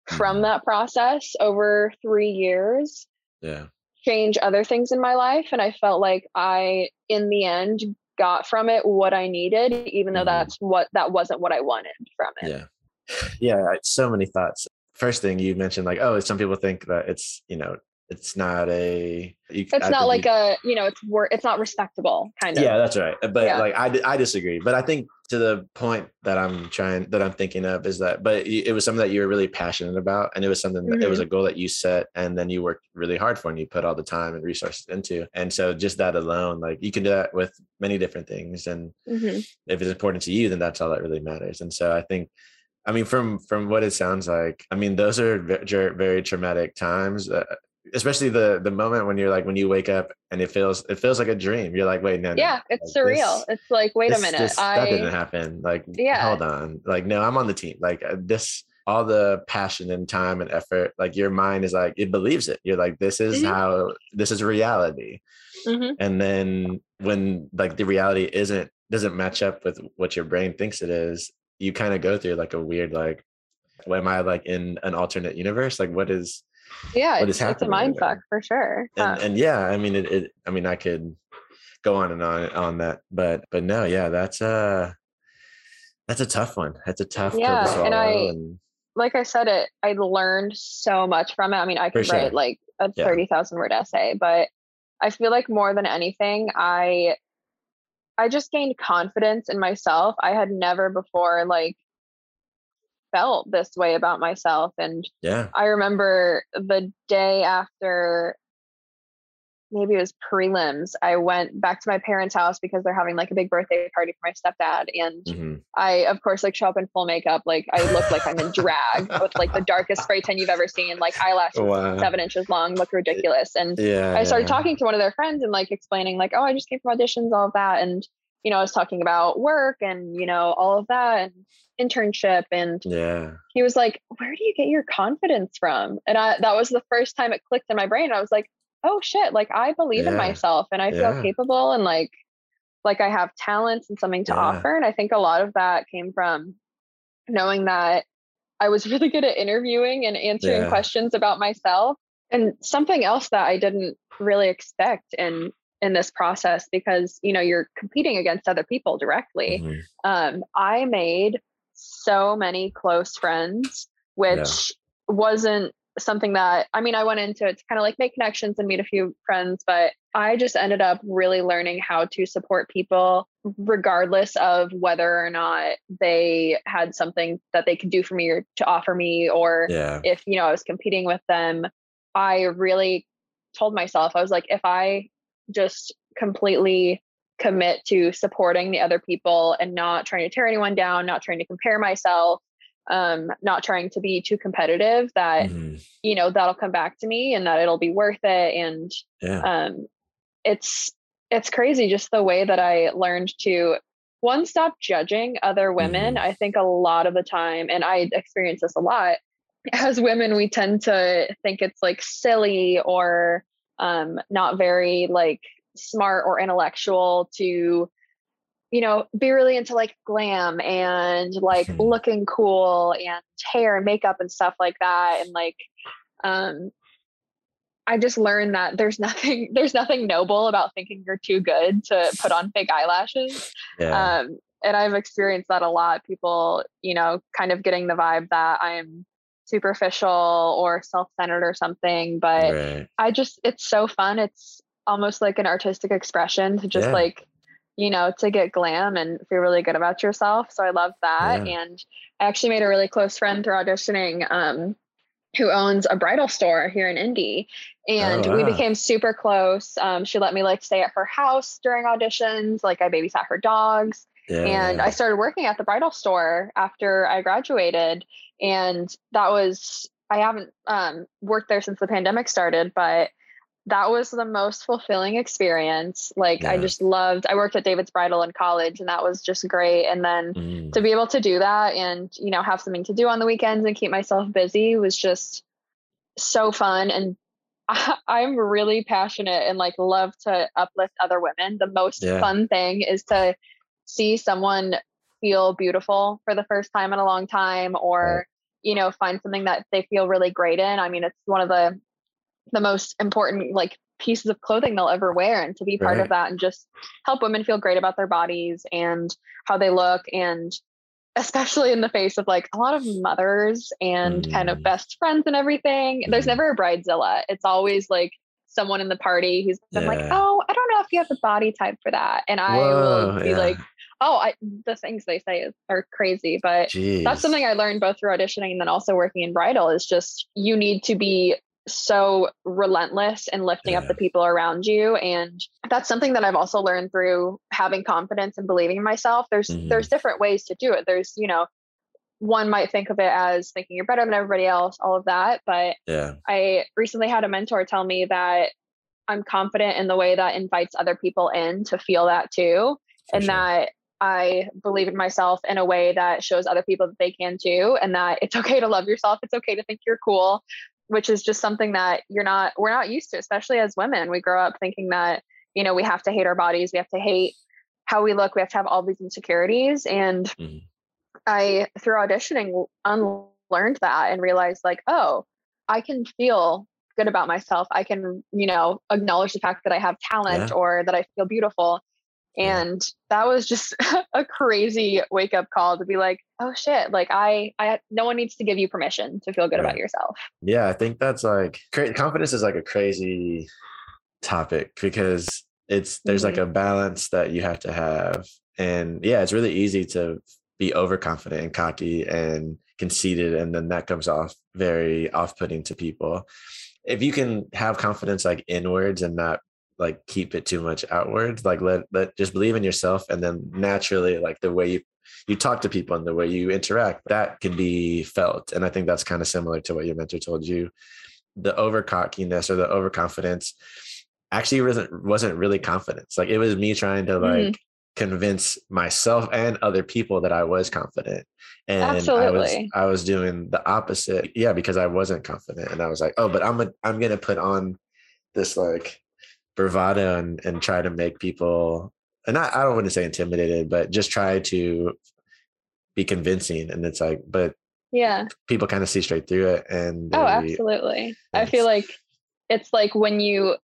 from Mhm. that process over 3 years Yeah. Change other things in my life and i felt like i in the end got from it what i needed even though Mhm. that's what that wasn't what i wanted from it Yeah. Yeah. So many thoughts. first thing you mentioned, like, oh, some people think that it's, you know, it's not a you, it's not like a you know it's work it's not respectable kind of yeah that's right but yeah. like I, I disagree but i think to the point that i'm trying that i'm thinking of is that but it was something that you were really passionate about and it was something mm-hmm. that it was mm-hmm. a goal that you set and then you worked really hard for and you put all the time and resources into and so just that alone like you can do that with many different things and mm-hmm. if it's important to you then that's all that really matters and so i think I mean, from from what it sounds like, I mean, those are very, very traumatic times. Uh, especially the the moment when you're like when you wake up and it feels it feels like a dream. You're like, wait, no, yeah, it's like, surreal. This, it's like, wait this, a minute, this, I, that didn't happen. Like, yeah, hold on. Like, no, I'm on the team. Like uh, this, all the passion and time and effort. Like your mind is like it believes it. You're like, this is mm-hmm. how this is reality. Mm-hmm. And then when like the reality isn't doesn't match up with what your brain thinks it is, you kind of go through like a weird like, am I like in an alternate universe? Like, what is yeah it's, it's a mind fuck for sure and, and yeah i mean it, it, i mean i could go on and on on that but but no yeah that's a that's a tough one. That's a tough yeah and i and, like i said it i learned so much from it. I mean i could sure. write like a yeah. 30,000 word essay but i feel like more than anything i i just gained confidence in myself. I had never before like felt this way about myself. And yeah, I remember the day after maybe it was prelims, I went back to my parents' house because they're having like a big birthday party for my stepdad. And mm-hmm. I, of course, like show up in full makeup. Like I look like I'm in drag with like the darkest spray tan you've ever seen, like eyelashes wow. seven inches long, look ridiculous. And yeah, I started yeah. talking to one of their friends and like explaining, like, oh, I just came from auditions, all of that. And you know, I was talking about work and, you know, all of that and internship. And yeah, he was like, where do you get your confidence from? And I, that was the first time it clicked in my brain. I was like, oh shit, like I believe yeah. in myself and I feel yeah. capable and like, like I have talents and something to yeah. offer. And I think a lot of that came from knowing that I was really good at interviewing and answering questions about myself. And something else that I didn't really expect and in this process because you know you're competing against other people directly mm-hmm. um, i made so many close friends which yeah. wasn't something that i mean i went into it to kind of like make connections and meet a few friends but i just ended up really learning how to support people regardless of whether or not they had something that they could do for me or to offer me or yeah. if you know i was competing with them i really told myself i was like if i just completely commit to supporting the other people and not trying to tear anyone down, not trying to compare myself, um, not trying to be too competitive that, mm-hmm. you know, that'll come back to me and that it'll be worth it. And yeah. um, it's, it's crazy just the way that I learned to one stop judging other women. Mm-hmm. I think a lot of the time, and I experience this a lot as women, we tend to think it's like silly or um, not very like smart or intellectual to you know be really into like glam and like mm-hmm. looking cool and hair and makeup and stuff like that and like um i just learned that there's nothing there's nothing noble about thinking you're too good to put on fake eyelashes yeah. um and i've experienced that a lot people you know kind of getting the vibe that i'm superficial or self-centered or something but right. i just it's so fun it's almost like an artistic expression to just yeah. like you know to get glam and feel really good about yourself so i love that yeah. and i actually made a really close friend through auditioning um, who owns a bridal store here in indy and oh, wow. we became super close um, she let me like stay at her house during auditions like i babysat her dogs yeah. and i started working at the bridal store after i graduated and that was i haven't um, worked there since the pandemic started but that was the most fulfilling experience like yeah. i just loved i worked at david's bridal in college and that was just great and then mm. to be able to do that and you know have something to do on the weekends and keep myself busy was just so fun and I, am really passionate and like love to uplift other women the most yeah. fun thing is to see someone feel beautiful for the first time in a long time or you know find something that they feel really great in i mean it's one of the the most important like pieces of clothing they'll ever wear and to be part right. of that and just help women feel great about their bodies and how they look and especially in the face of like a lot of mothers and kind of Mm. best friends and everything. There's Mhm. never a bridezilla. It's always like someone in the party who's been like, "Oh, I don't know if you have the body type for that," and I will be yeah. like, "Oh, I the things they say is, are crazy," but Jeez. that's something I learned both through auditioning and then also working in bridal is just you need to be so relentless and lifting up the people around you and that's something that I've also learned through having confidence and believing in myself there's Mhm. there's different ways to do it there's you know one might think of it as thinking you're better than everybody else all of that but Yeah. I recently had a mentor tell me that I'm confident in the way that invites other people in to feel that too for and sure. that I believe in myself in a way that shows other people that they can too, and that it's okay to love yourself. It's okay to think you're cool, which is just something that you're not, we're not used to, especially as women. We grow up thinking that, you know, we have to hate our bodies, we have to hate how we look, we have to have all these insecurities. And Mhm. I, through auditioning, unlearned that and realized, like, oh, I can feel good about myself. I can, you know, acknowledge the fact that I have talent Yeah. or that I feel beautiful. And that was just a crazy wake up call to be like, oh shit, like I, I, no one needs to give you permission to feel good about yourself. Yeah, I think that's like confidence is like a crazy topic because it's there's like mm-hmm. a balance that you have to have. And yeah, it's really easy to be overconfident and cocky and conceited and then that comes off very off-putting to people. If you can have confidence like inwards and not like keep it too much outward like let let just believe in yourself and then naturally like the way you you talk to people and the way you interact that can be felt and i think that's kind of similar to what your mentor told you the over cockiness or the overconfidence actually wasn't wasn't really confidence like it was me trying to like Mhm. convince myself and other people that i was confident and i was i was doing the opposite yeah because i wasn't confident and i was like oh but i'm a, i'm gonna put on this like bravado and and try to make people and I, I don't want to say intimidated, but just try to be convincing. And it's like, but Yeah. people kind of see straight through it. And Oh, absolutely. I feel like it's like when you,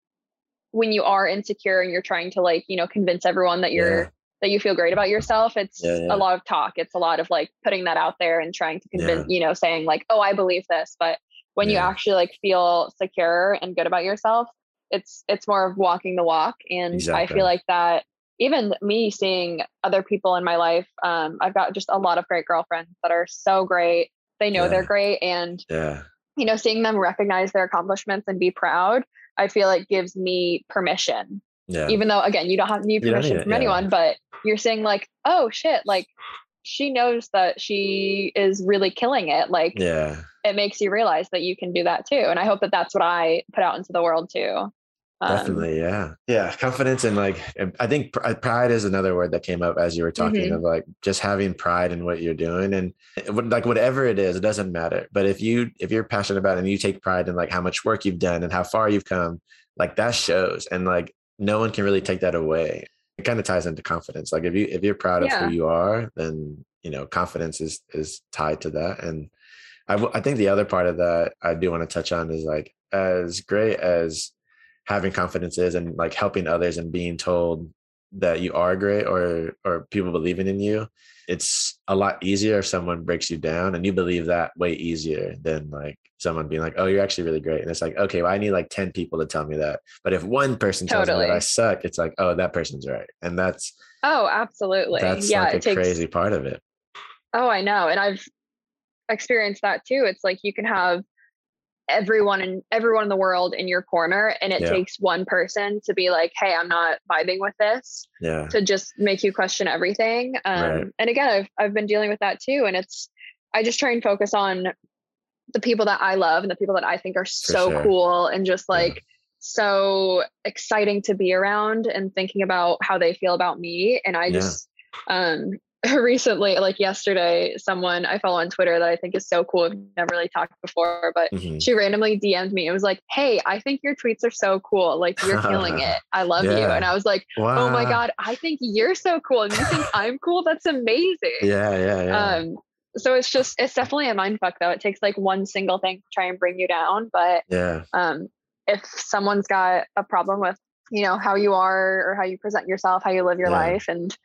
when you are insecure and you're trying to like, you know, convince everyone that you're, Yeah. that you feel great about yourself. It's Yeah, yeah. a lot of talk. It's a lot of like putting that out there and trying to convince, you know, saying like, oh, I believe this. But when you actually like feel secure and good about yourself, it's it's more of walking the walk. And I feel like that even me seeing other people in my life, um, I've got just a lot of great girlfriends that are so great. They know they're great and yeah. you know, seeing them recognize their accomplishments and be proud, I feel like gives me permission. Yeah. Even though again, you don't have need permission need from yeah. anyone, but you're saying like, oh shit, like she knows that she is really killing it. Like yeah. it makes you realize that you can do that too. And I hope that that's what I put out into the world too. Um, Definitely. Yeah. Yeah. Confidence and like, I think pr- pride is another word that came up as you were talking Mhm. of like just having pride in what you're doing and like whatever it is, it doesn't matter. But if you, if you're passionate about it and you take pride in like how much work you've done and how far you've come, like that shows. And like no one can really take that away. It kind of ties into confidence. Like if you, if you're proud of Yeah. who you are, then, you know, confidence is, is tied to that. And I, w- I think the other part of that I do want to touch on is like as great as having confidence is and like helping others and being told that you are great or or people believing in you it's a lot easier if someone breaks you down and you believe that way easier than like someone being like oh you're actually really great and it's like okay well i need like 10 people to tell me that but if one person tells me that i suck it's like oh that person's right and that's Oh, absolutely. that's yeah, like a it takes crazy part of it Oh, I know. And I've experienced that too. It's like you can have everyone and everyone in the world in your corner and it Yeah. takes one person to be like, "Hey, I'm not vibing with this." yeah To just make you question everything. Um Right. and again, I've I've been dealing with that too and it's I just try and focus on the people that I love and the people that I think are so sure. cool and just Yeah. like so exciting to be around and thinking about how they feel about me and I Yeah. just um recently like yesterday someone I follow on Twitter that I think is so cool I've never really talked before but Mhm. she randomly DM'd me it was like hey I think your tweets are so cool like you're killing it. I love you. And I was like wow. oh my god I think you're so cool and you think I'm cool? That's amazing. Yeah yeah yeah. Um so it's just it's definitely a mind fuck though. It takes like one single thing to try and bring you down but yeah. um, if someone's got a problem with you know how you are or how you present yourself how you live your Yeah. life and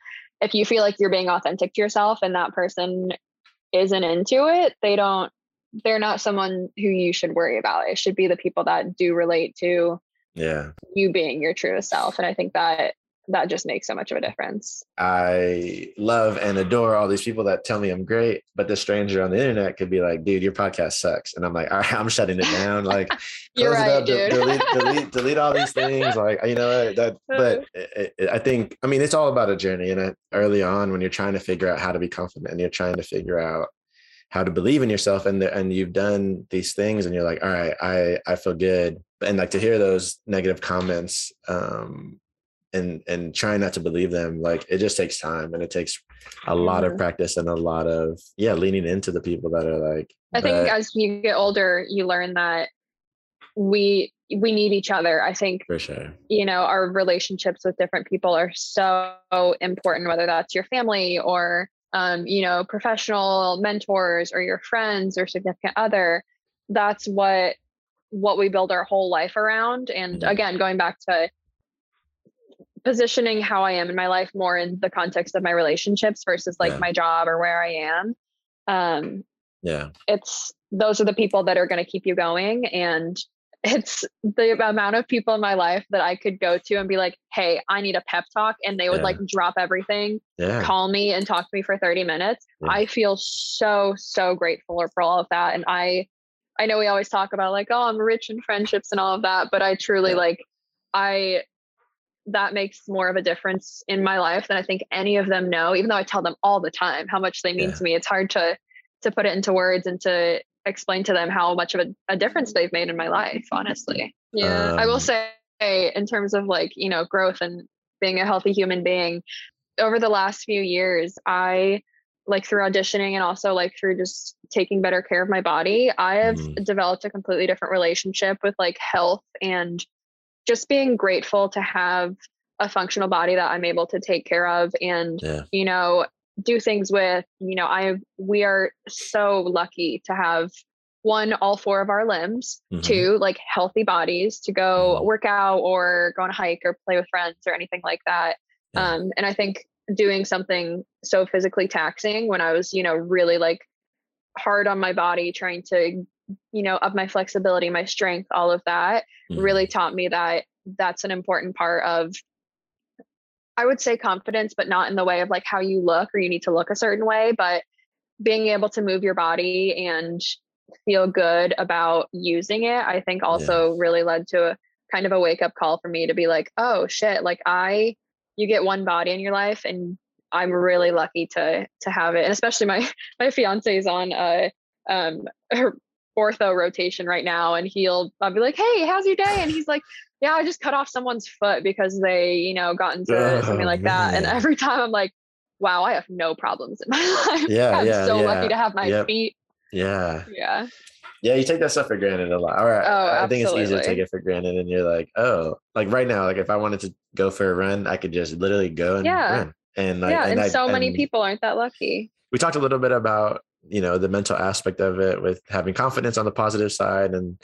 if you feel like you're being authentic to yourself and that person isn't into it, they don't they're not someone who you should worry about. It should be the people that do relate to yeah you being your truest self. And I think that that just makes so much of a difference. I love and adore all these people that tell me I'm great, but the stranger on the internet could be like, dude, your podcast sucks. And I'm like, all right, I'm shutting it down. Like, You're close right, it up, dude. delete, delete, delete all these things. Like, you know, uh, that, but it, it, I think, I mean, it's all about a journey. And early on, when you're trying to figure out how to be confident and you're trying to figure out how to believe in yourself and, the, and you've done these things and you're like, all right, I, I feel good. And like to hear those negative comments, um, and and trying not to believe them like it just takes time and it takes a lot of Mhm. practice and a lot of yeah leaning into the people that are like I think but- as you get older, you learn that we we need each other. I think for sure you know our relationships with different people are so important whether that's your family or um, you know professional mentors or your friends or significant other that's what what we build our whole life around and Mhm. again going back to positioning how i am in my life more in the context of my relationships versus like Yeah. my job or where i am um, yeah it's those are the people that are going to keep you going and it's the amount of people in my life that I could go to and be like, "Hey, I need a pep talk," and they would Yeah. like drop everything, yeah call me, and talk to me for thirty minutes. Yeah. I feel so so grateful for all of that, and I I know we always talk about like, "Oh, I'm rich in friendships and all of that," but I truly like I that makes more of a difference in my life than I think any of them know. Even though I tell them all the time how much they mean Yeah. to me, it's hard to to put it into words and to explain to them how much of a, a difference they've made in my life honestly yeah i will Um, say in terms of like you know growth and being a healthy human being over the last few years i like through auditioning and also like through just taking better care of my body i have Mhm. developed a completely different relationship with like health and just being grateful to have a functional body that i'm able to take care of and yeah you know do things with you know i we are so lucky to have one all four of our limbs Mhm. two like healthy bodies to go Mhm. work out or go on a hike or play with friends or anything like that Yeah. um and i think doing something so physically taxing when i was you know really like hard on my body trying to you know of my flexibility my strength all of that Mhm. really taught me that that's an important part of I would say confidence, but not in the way of like how you look or you need to look a certain way, but being able to move your body and feel good about using it, I think also really led to a kind of a wake up call for me to be like, oh shit, like I you get one body in your life and I'm really lucky to to have it. And especially my my fiance is on a um her ortho rotation right now and he'll I'll be like, hey, how's your day? And he's like, yeah, I just cut off someone's foot because they, you know, got into Oh, something like that. And every time I'm like, wow, I have no problems in my life. Yeah, I'm yeah, so yeah. lucky to have my Yep. feet. yeah Yeah. yeah you take that stuff for granted a lot all right Oh, i think it's easy to take it for granted and you're like oh like right now like if i wanted to go for a run i could just literally go and Yeah. run and like yeah. And, I- so many and- people aren't that lucky. we talked a little bit about you know the mental aspect of it with having confidence on the positive side and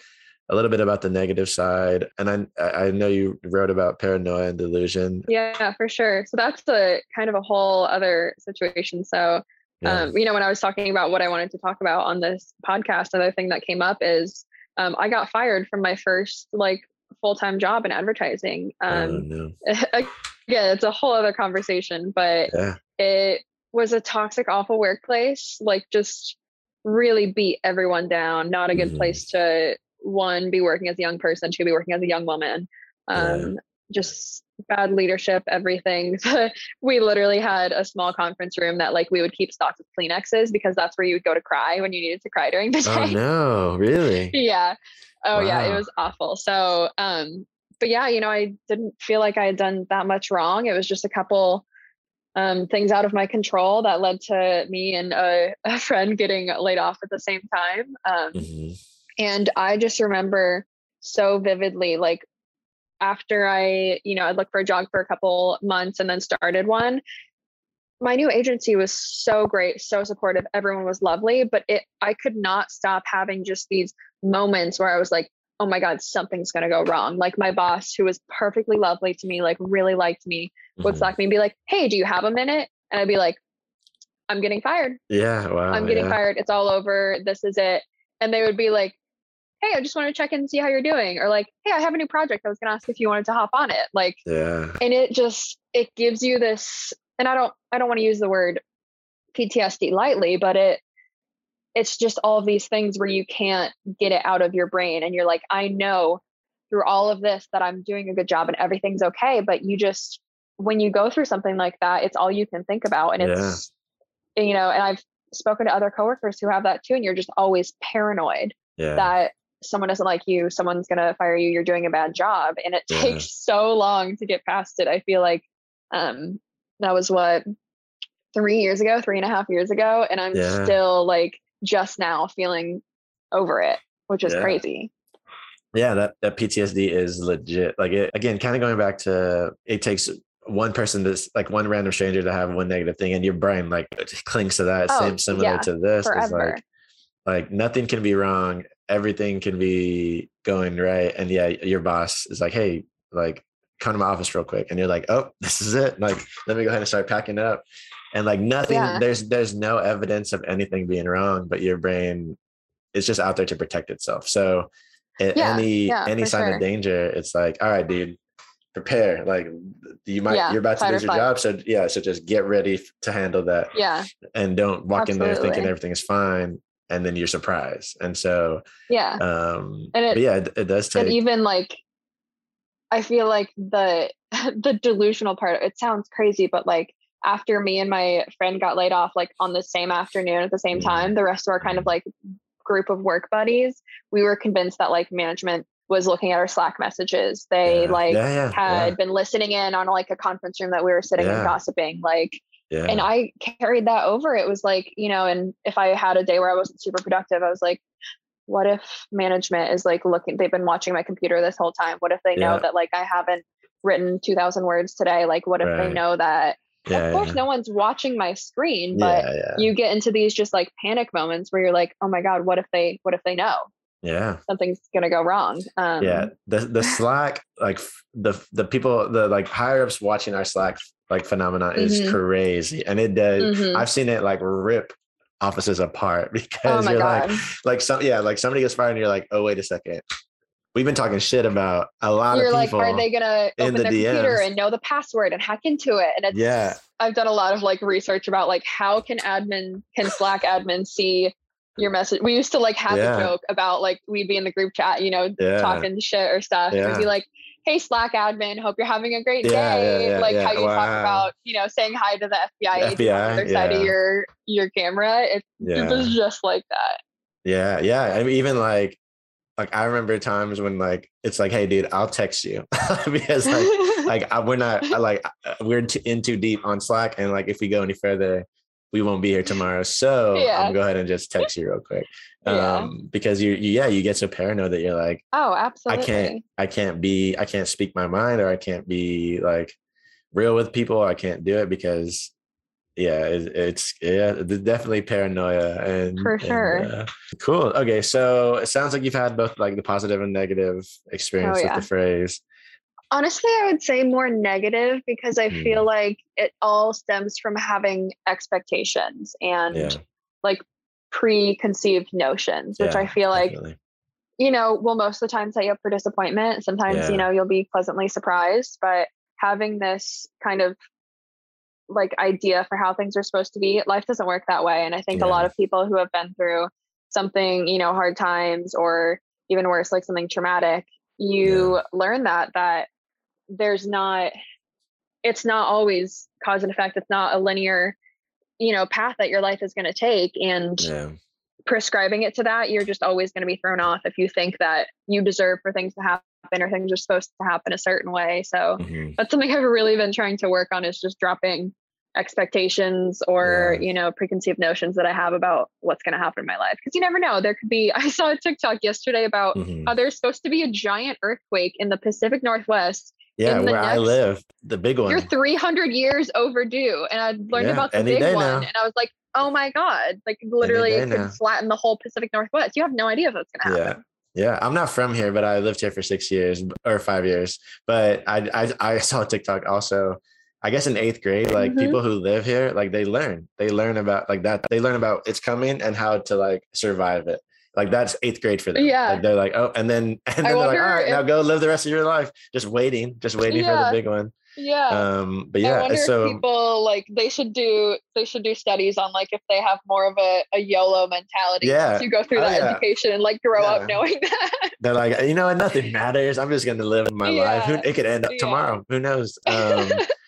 a little bit about the negative side and i i know you wrote about paranoia and delusion Yeah, for sure. So that's a kind of a whole other situation. So Yeah. um, you know, when I was talking about what I wanted to talk about on this podcast, another thing that came up is um, I got fired from my first like full time job in advertising. oh, Um, no. again, it's a whole other conversation, but yeah it was a toxic, awful workplace. Like, just really beat everyone down. Not a good Mhm. place to one be working as a young person, two be working as a young woman. Yeah. Um, Just bad leadership, everything. we literally had a small conference room that like we would keep stocks of Kleenexes because that's where you would go to cry when you needed to cry during the day oh no really yeah oh yeah it was awful so um but yeah you know i didn't feel like i had done that much wrong it was just a couple um things out of my control that led to me and a, a friend getting laid off at the same time um Mhm. and i just remember so vividly like after i you know i looked for a job for a couple months and then started one my new agency was so great so supportive everyone was lovely but it i could not stop having just these moments where i was like oh my god something's going to go wrong like my boss who was perfectly lovely to me like really liked me would Mhm. slack me and be like hey do you have a minute and I'd be like, I'm getting fired. Yeah. Wow. I'm getting yeah. fired. It's all over. This is it. And they would be like, Hey, I just want to check in and see how you're doing. Or like, Hey, I have a new project. I was going to ask if you wanted to hop on it. Like, Yeah. and it just, it gives you this, and I don't, I don't want to use the word PTSD lightly, but it, it's just all these things where you can't get it out of your brain. And you're like, I know through all of this that I'm doing a good job and everything's okay. But you just, when you go through something like that, it's all you can think about. And it's, you know, and I've spoken to other coworkers who have that too. And you're just always paranoid Yeah. that someone doesn't like you, someone's going to fire you, you're doing a bad job. And it Yeah. takes so long to get past it. I feel like um, that was what, three years ago, three and a half years ago. And I'm Yeah. still like just now feeling over it, which is Yeah. crazy. yeah that, that ptsd is legit like it, again kind of going back to it takes one person to like one random stranger to have one negative thing and your brain like clings to that Oh, same similar yeah, to this it's like like nothing can be wrong everything can be going right and yeah your boss is like hey like come to my office real quick and you're like oh this is it like let me go ahead and start packing up and like nothing Yeah. there's there's no evidence of anything being wrong but your brain is just out there to protect itself so Yeah, any yeah, any sign sure. of danger it's like all right dude prepare like you might Yeah, you're about to lose your job so yeah so just get ready to handle that yeah. and don't walk in there thinking everything is fine and then you're surprised and so Yeah. um And it- yeah it, it does and take even like i feel like the the delusional part it sounds crazy but like after me and my friend got laid off like on the same afternoon at the same Mhm. time the rest of our kind of like group of work buddies we were convinced that like management was looking at our slack messages they yeah, like yeah, yeah, had been listening in on like a conference room that we were sitting and gossiping like and I carried that over. It was like, you know, and if I had a day where I wasn't super productive, I was like, what if management is like looking, they've been watching my computer this whole time. What if they know that like I haven't written 2000 words today? Like, what if Right. they know that? Yeah, of course, yeah. no one's watching my screen, but yeah, you get into these just like panic moments where you're like, oh my God, what if they, what if they know yeah. something's going to go wrong? Um, yeah the the slack like the the people the like higher ups watching our slack like phenomenon is Mhm. crazy and it does Mhm. i've seen it like rip offices apart Oh because my you're God. like like some yeah like somebody gets fired and you're like oh wait a second we've been talking shit about a lot You're of like, people are they gonna open the their computer and know the password and hack into it? And it's Yeah. I've done a lot of like research about like how can admin can Slack admin see your message. We used to like have Yeah. a joke about like we'd be in the group chat, you know, Yeah. talking shit or stuff. And be like, hey Slack admin, hope you're having a great Yeah, yeah, day. yeah, like yeah. how you talk about, you know, saying hi to the FBI agent on the FBI, other side of your your camera. It, yeah it was just like that. yeah yeah i mean even like like i remember times when like it's like hey dude i'll text you because like like I, we're not I, like uh, we're t- in too deep on slack and like if we go any further we won't be here tomorrow so Yeah. i'm gonna go ahead and just text you real quick Yeah. um because you, you yeah you get so paranoid that you're like oh, absolutely. i can't i can't be i can't speak my mind or i can't be like real with people i can't do it because yeah it, it's yeah definitely paranoia and For and, sure. uh, cool okay so it sounds like you've had both like the positive and negative experience Oh, yeah. with the phrase Honestly, I would say more negative because I Hmm. feel like it all stems from having expectations and yeah like preconceived notions, which yeah, I feel like, definitely. you know, will most of the time set you up for disappointment. Sometimes, you know, you'll be pleasantly surprised, but having this kind of like idea for how things are supposed to be, life doesn't work that way. And I think a lot of people who have been through something, you know, hard times or even worse, like something traumatic, you learn that, that there's not, it's not always cause and effect. It's not a linear, you know, path that your life is going to take. And yeah prescribing it to that, you're just always going to be thrown off if you think that you deserve for things to happen or things are supposed to happen a certain way. So mhm, that's something I've really been trying to work on is just dropping expectations or, Yeah. you know, preconceived notions that I have about what's going to happen in my life. Because you never know. There could be, I saw a TikTok yesterday about mhm. how there's supposed to be a giant earthquake in the Pacific Northwest. yeah where i live the big one You're 300 years overdue. And I learned Yeah, about the big one. now. And I was like, oh my God, like literally it could now. flatten the whole Pacific Northwest. You have no idea if that's going to happen. yeah Yeah, i'm not from here but i lived here for six years or five years but i i, I saw a tiktok also I guess in eighth grade, like Mhm. people who live here, like they learn, they learn about like that. They learn about it's coming and how to like survive it. Like that's eighth grade for them. Yeah. Like they're like, oh, and then and then I they're like, all right, right, now go live the rest of your life, just waiting, just waiting for the big one. Yeah. Um, but I yeah, wonder so if people like they should do they should do studies on like if they have more of a, a YOLO mentality Yeah. you go through Oh, that yeah. education and like grow Yeah. up knowing that. they're like, you know nothing matters. I'm just gonna live my life. Who, Yeah. it could end up Yeah. tomorrow. Who knows? Um,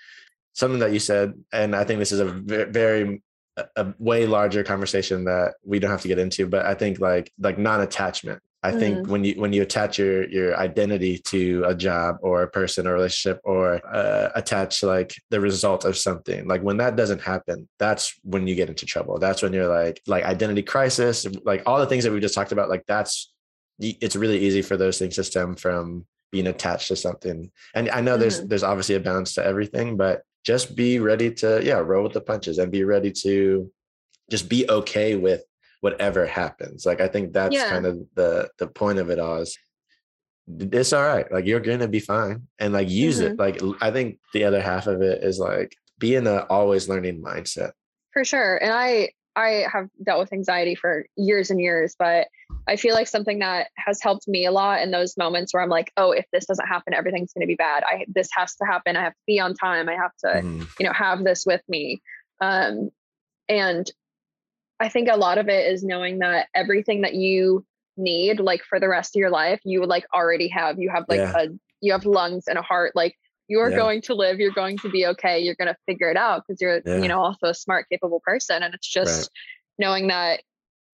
something that you said, and I think this is a very a, way larger conversation that we don't have to get into. But I think like like non-attachment. I think when you when you attach your your identity to a job or a person or relationship or uh, attach like the result of something, like when that doesn't happen, that's when you get into trouble. That's when you're like like identity crisis, like all the things that we just talked about. Like that's it's really easy for those things to stem from being attached to something. And I know there's there's obviously a balance to everything, but just be ready to yeah roll with the punches and be ready to just be okay with whatever happens. Like I think that's Yeah. kind of the the point of it all is it's all right. Like you're gonna be fine and like use it. Mm-hmm. Like i think the other half of it is like be in a always learning mindset. For sure. And I I have dealt with anxiety for years and years, but I feel like something that has helped me a lot in those moments where I'm like, oh, if this doesn't happen, everything's going to be bad. I this has to happen. I have to be on time. I have to, Mhm. you know, have this with me. Um, and I think a lot of it is knowing that everything that you need, like for the rest of your life, you would like already have. You have like Yeah. a you have lungs and a heart. Like you are Yeah. going to live. You're going to be okay. You're going to figure it out because you're Yeah. you know also a smart, capable person. And it's just knowing that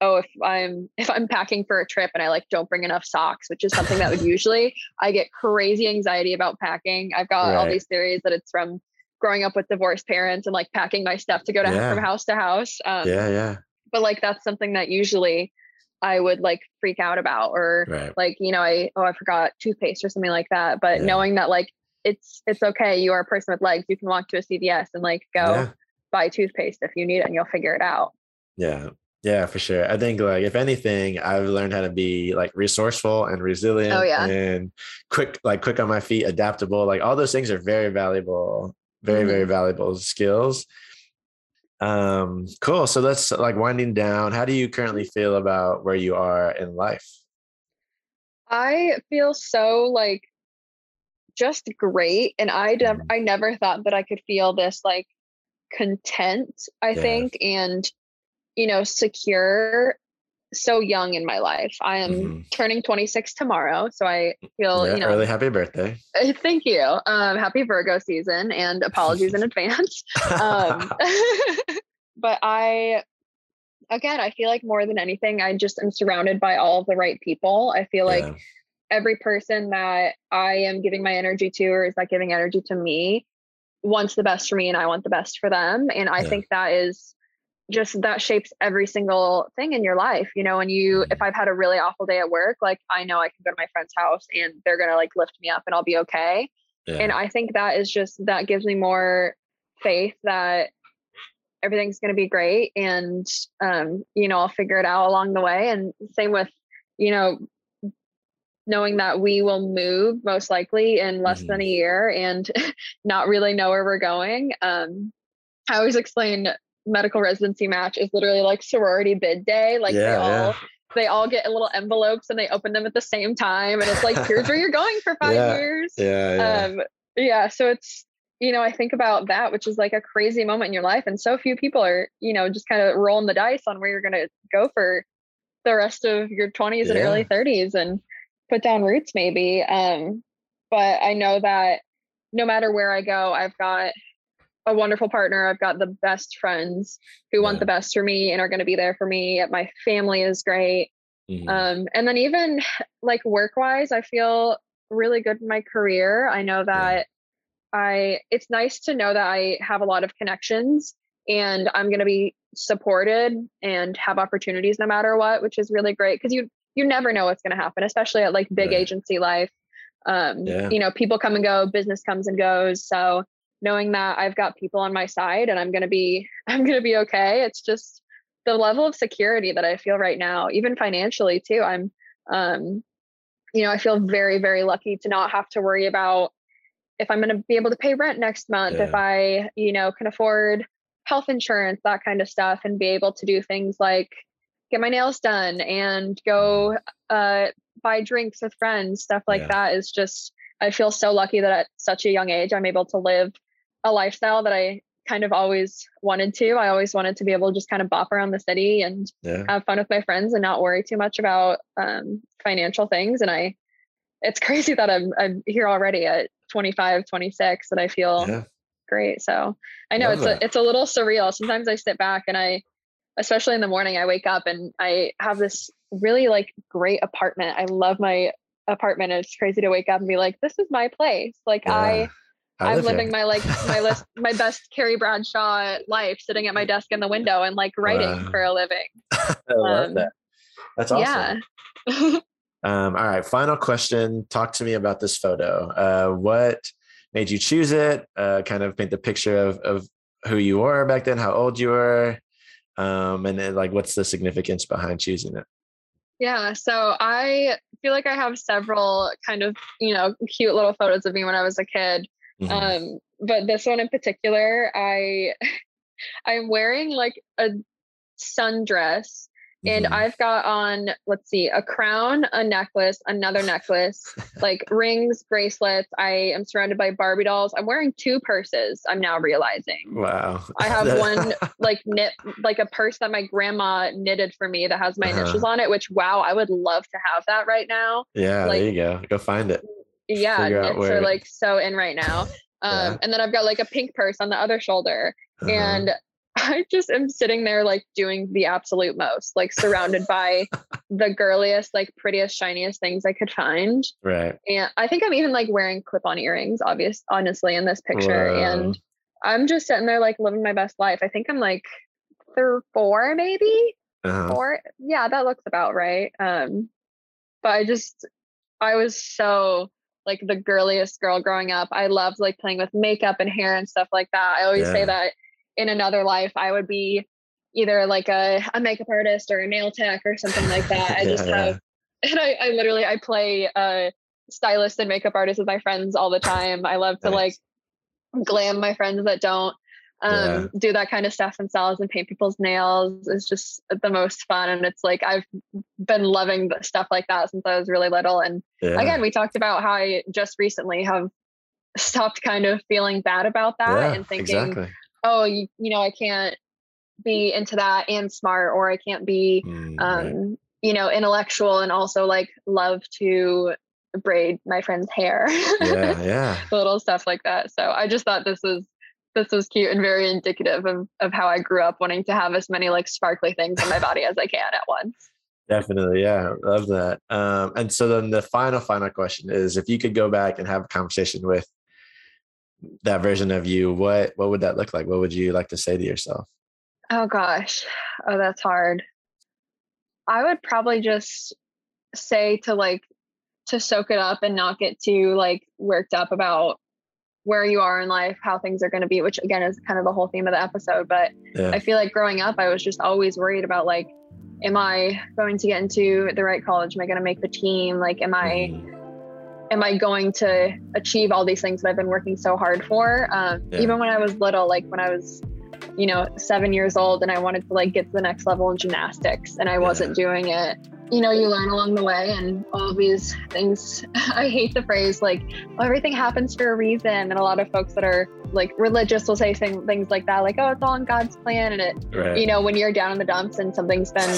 oh if i'm if i'm packing for a trip and i like don't bring enough socks which is something that would usually i get crazy anxiety about packing i've got all these theories that it's from growing up with divorced parents and like packing my stuff to go to Yeah. from house to house um, yeah, yeah. but like that's something that usually i would like freak out about or Right. like you know i oh i forgot toothpaste or something like that but Yeah. knowing that like it's it's okay you are a person with legs you can walk to a cvs and like go Yeah. buy toothpaste if you need it and you'll figure it out Yeah. Yeah, for sure. I think like if anything, I've learned how to be like resourceful and resilient Oh, yeah. and quick, like quick on my feet, adaptable. Like all those things are very valuable, very, very Mm-hmm. valuable skills. Um, cool. So let's like winding down. How do you currently feel about where you are in life? I feel so like just great and I nev- Mhm. I never thought that I could feel this like content, I Yeah. think and you know secure so young in my life. I am Mhm. turning 26 tomorrow, so I feel, Yeah, you know, early happy birthday. thank you. Um happy Virgo season and apologies in advance. Um but I again, I feel like more than anything I just am surrounded by all the right people. I feel like Yeah. every person that I am giving my energy to or is that giving energy to me wants the best for me and I want the best for them. And I Yeah. think that is just that shapes every single thing in your life. You know, and you Mhm. if I've had a really awful day at work, like I know I can go to my friend's house and they're gonna like lift me up and I'll be okay. yeah. And I think that is just that gives me more faith that everything's going to be great and um you know I'll figure it out along the way and same with you know knowing that we will move most likely in less than a year and not really know where we're going um I always explain medical residency match is literally like sorority bid day like they all yeah. they all get little envelopes and they open them at the same time and it's like here's where you're going for five Yeah, years Yeah, yeah. um yeah so it's you know i think about that which is like a crazy moment in your life and so few people are you know just kind of rolling the dice on where you're going to go for the rest of your 20s and early 30s and put down roots maybe um but i know that no matter where i go i've got a wonderful partner i've got the best friends who want the best for me and are going to be there for me my family is great Mhm. um, and then even like work wise, I feel really good in my career. I know that I it's nice to know that I have a lot of connections and I'm going to be supported and have opportunities no matter what, which is really great because you you never know what's going to happen, especially at like big Right. agency life. Um, Yeah. you know, people come and go, business comes and goes. So knowing that I've got people on my side and I'm going to be I'm going to be okay. It's just the level of security that I feel right now, even financially too. I'm, um, you know, I feel very, very lucky to not have to worry about if I'm going to be able to pay rent next month, if I, you know, can afford health insurance, that kind of stuff, and be able to do things like get my nails done and go uh, buy drinks with friends, stuff like Yeah. that is just, I feel so lucky that at such a young age, I'm able to live a lifestyle that I kind of always wanted to. I always wanted to be able to just kind of bop around the city and Yeah. have fun with my friends and not worry too much about um, financial things. And I, it's crazy that I'm I'm here already at 25, 26, that I feel Yeah. great. So I know Love it's that. a it's a little surreal. Sometimes I sit back and I, especially in the morning, I wake up and I have this really like great apartment. I love my apartment. It's crazy to wake up and be like, this is my place. Like Yeah. I I'm live here. living my like my list my best Carrie Bradshaw life, sitting at my desk in the window and like writing Wow. for a living. I love um, that. That's awesome. Yeah. Um, all right. Final question. Talk to me about this photo. Uh, what made you choose it? Uh, kind of paint the picture of, of who you were back then, how old you were, um, and then, like what's the significance behind choosing it? Yeah, so I feel like I have several kind of, you know, cute little photos of me when I was a kid. Mhm. Um, but this one in particular, I I'm wearing like a sundress and Mhm. I've got on, let's see, a crown, a necklace, another necklace, like rings, bracelets. I am surrounded by Barbie dolls. I'm wearing two purses, I'm now realizing. wow. I have one like knit like a purse that my grandma knitted for me that has my Uh-huh. initials on it, which wow, I would love to have that right now. yeah, like- there you go. Go find it. Yeah, knits where... are like so in right now. Um, Yeah. and then I've got like a pink purse on the other shoulder. Uh-huh. And I just am sitting there like doing the absolute most, like surrounded by the girliest, like prettiest, shiniest things I could find. right. And I think I'm even like wearing clip-on earrings, obvious honestly, in this picture. Whoa. And I'm just sitting there like living my best life. I think I'm like third four, maybe Uh-huh. four. Yeah, that looks about right. Um, but I just I was so like the girliest girl growing up. I loved like playing with makeup and hair and stuff like that. I always Yeah. say that in another life I would be either like a, a makeup artist or a nail tech or something like that. I just Yeah, yeah. have and I, I literally I play uh stylist and makeup artist with my friends all the time. I love to Nice. like glam my friends that don't um Yeah. do that kind of stuff themselves and paint people's nails is just the most fun and it's like I've been loving stuff like that since I was really little and Yeah. again we talked about how I just recently have stopped kind of feeling bad about that yeah, and thinking exactly. oh you, you know I can't be into that and smart or I can't be Mm, um right. you know intellectual and also like love to braid my friend's hair Yeah, yeah. little stuff like that so i just thought this was this was cute and very indicative of, of how i grew up wanting to have as many like sparkly things in my body as i can at once Definitely, yeah, love that. Um, and so then the final, final question is: if you could go back and have a conversation with that version of you, what what would that look like? What would you like to say to yourself? oh gosh oh that's hard i would probably just say to like to soak it up and not get too like worked up about where you are in life how things are going to be which again is kind of the whole theme of the episode but Yeah, I feel like growing up, I was just always worried about like, am I going to get into the right college? Am I going to make the team? Like, am I Mhm. am I going to achieve all these things that I've been working so hard for? Um, Yeah. Even when I was little, like when I was, you know, seven years old, and I wanted to like get to the next level in gymnastics, and I wasn't doing it. You know, you learn along the way, and all these things. I hate the phrase like, oh, everything happens for a reason, and a lot of folks that are like religious will say thing, things like that, like, oh, it's all in God's plan, and it right. you know, when you're down in the dumps and something's been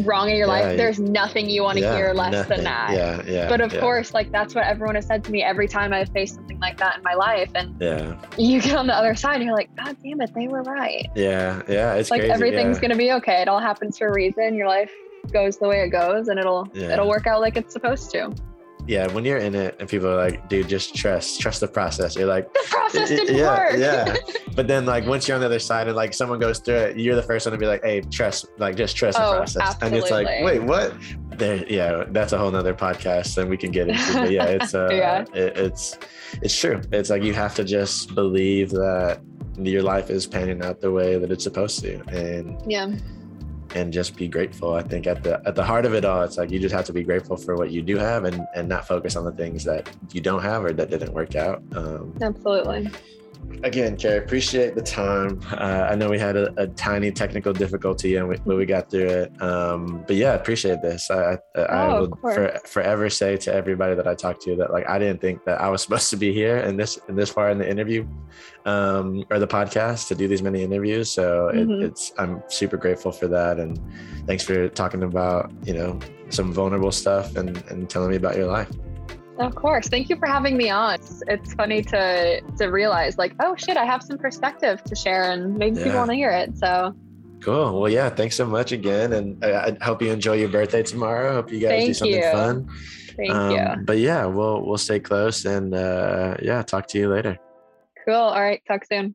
wrong in your Yeah, life, there's nothing you want to Yeah, hear less nothing. than that. Yeah, yeah. But of yeah, course, like that's what everyone has said to me every time I've faced something like that in my life. And yeah, you get on the other side and you're like, God damn it, they were right. yeah, yeah. It's like crazy. everything's gonna be okay. It all happens for a reason. Your life goes the way it goes and it'll Yeah. it'll work out like it's supposed to. yeah. When you're in it and people are like, "Dude, just trust, trust the process." You're like, The process didn't yeah, work. yeah. But then, like, once you're on the other side and like someone goes through it, you're the first one to be like, "Hey, trust, like, just trust the Oh, process." And it's like, wait, what? There, yeah, that's a whole nother podcast, and we can get into. But yeah, it's uh, Yeah. It, it's it's true. It's like you have to just believe that your life is panning out the way that it's supposed to, and yeah. And just be grateful. I think at the at the heart of it all, it's like you just have to be grateful for what you do have and and not focus on the things that you don't have or that didn't work out. Um, Absolutely again, Carrie, appreciate the time. Uh, I know we had a, a, tiny technical difficulty and we, but we got through it. Um, but yeah, appreciate this. I, I, oh, I will for, forever say to everybody that I talked to that like I didn't think that I was supposed to be here and this and this far in the interview um, or the podcast to do these many interviews. So mm-hmm. it, it's I'm super grateful for that and thanks for talking about you know some vulnerable stuff and and telling me about your life. Of course. Thank you for having me on. It's, it's, funny to to realize like, oh shit, I have some perspective to share and maybe yeah. people want to hear it. So Cool. Well, yeah, thanks so much again. And I, I hope you enjoy your birthday tomorrow. Hope you guys Thank do something you. fun. Thank um, you. But yeah, we'll we'll stay close and uh yeah, talk to you later. Cool. All right. Talk soon.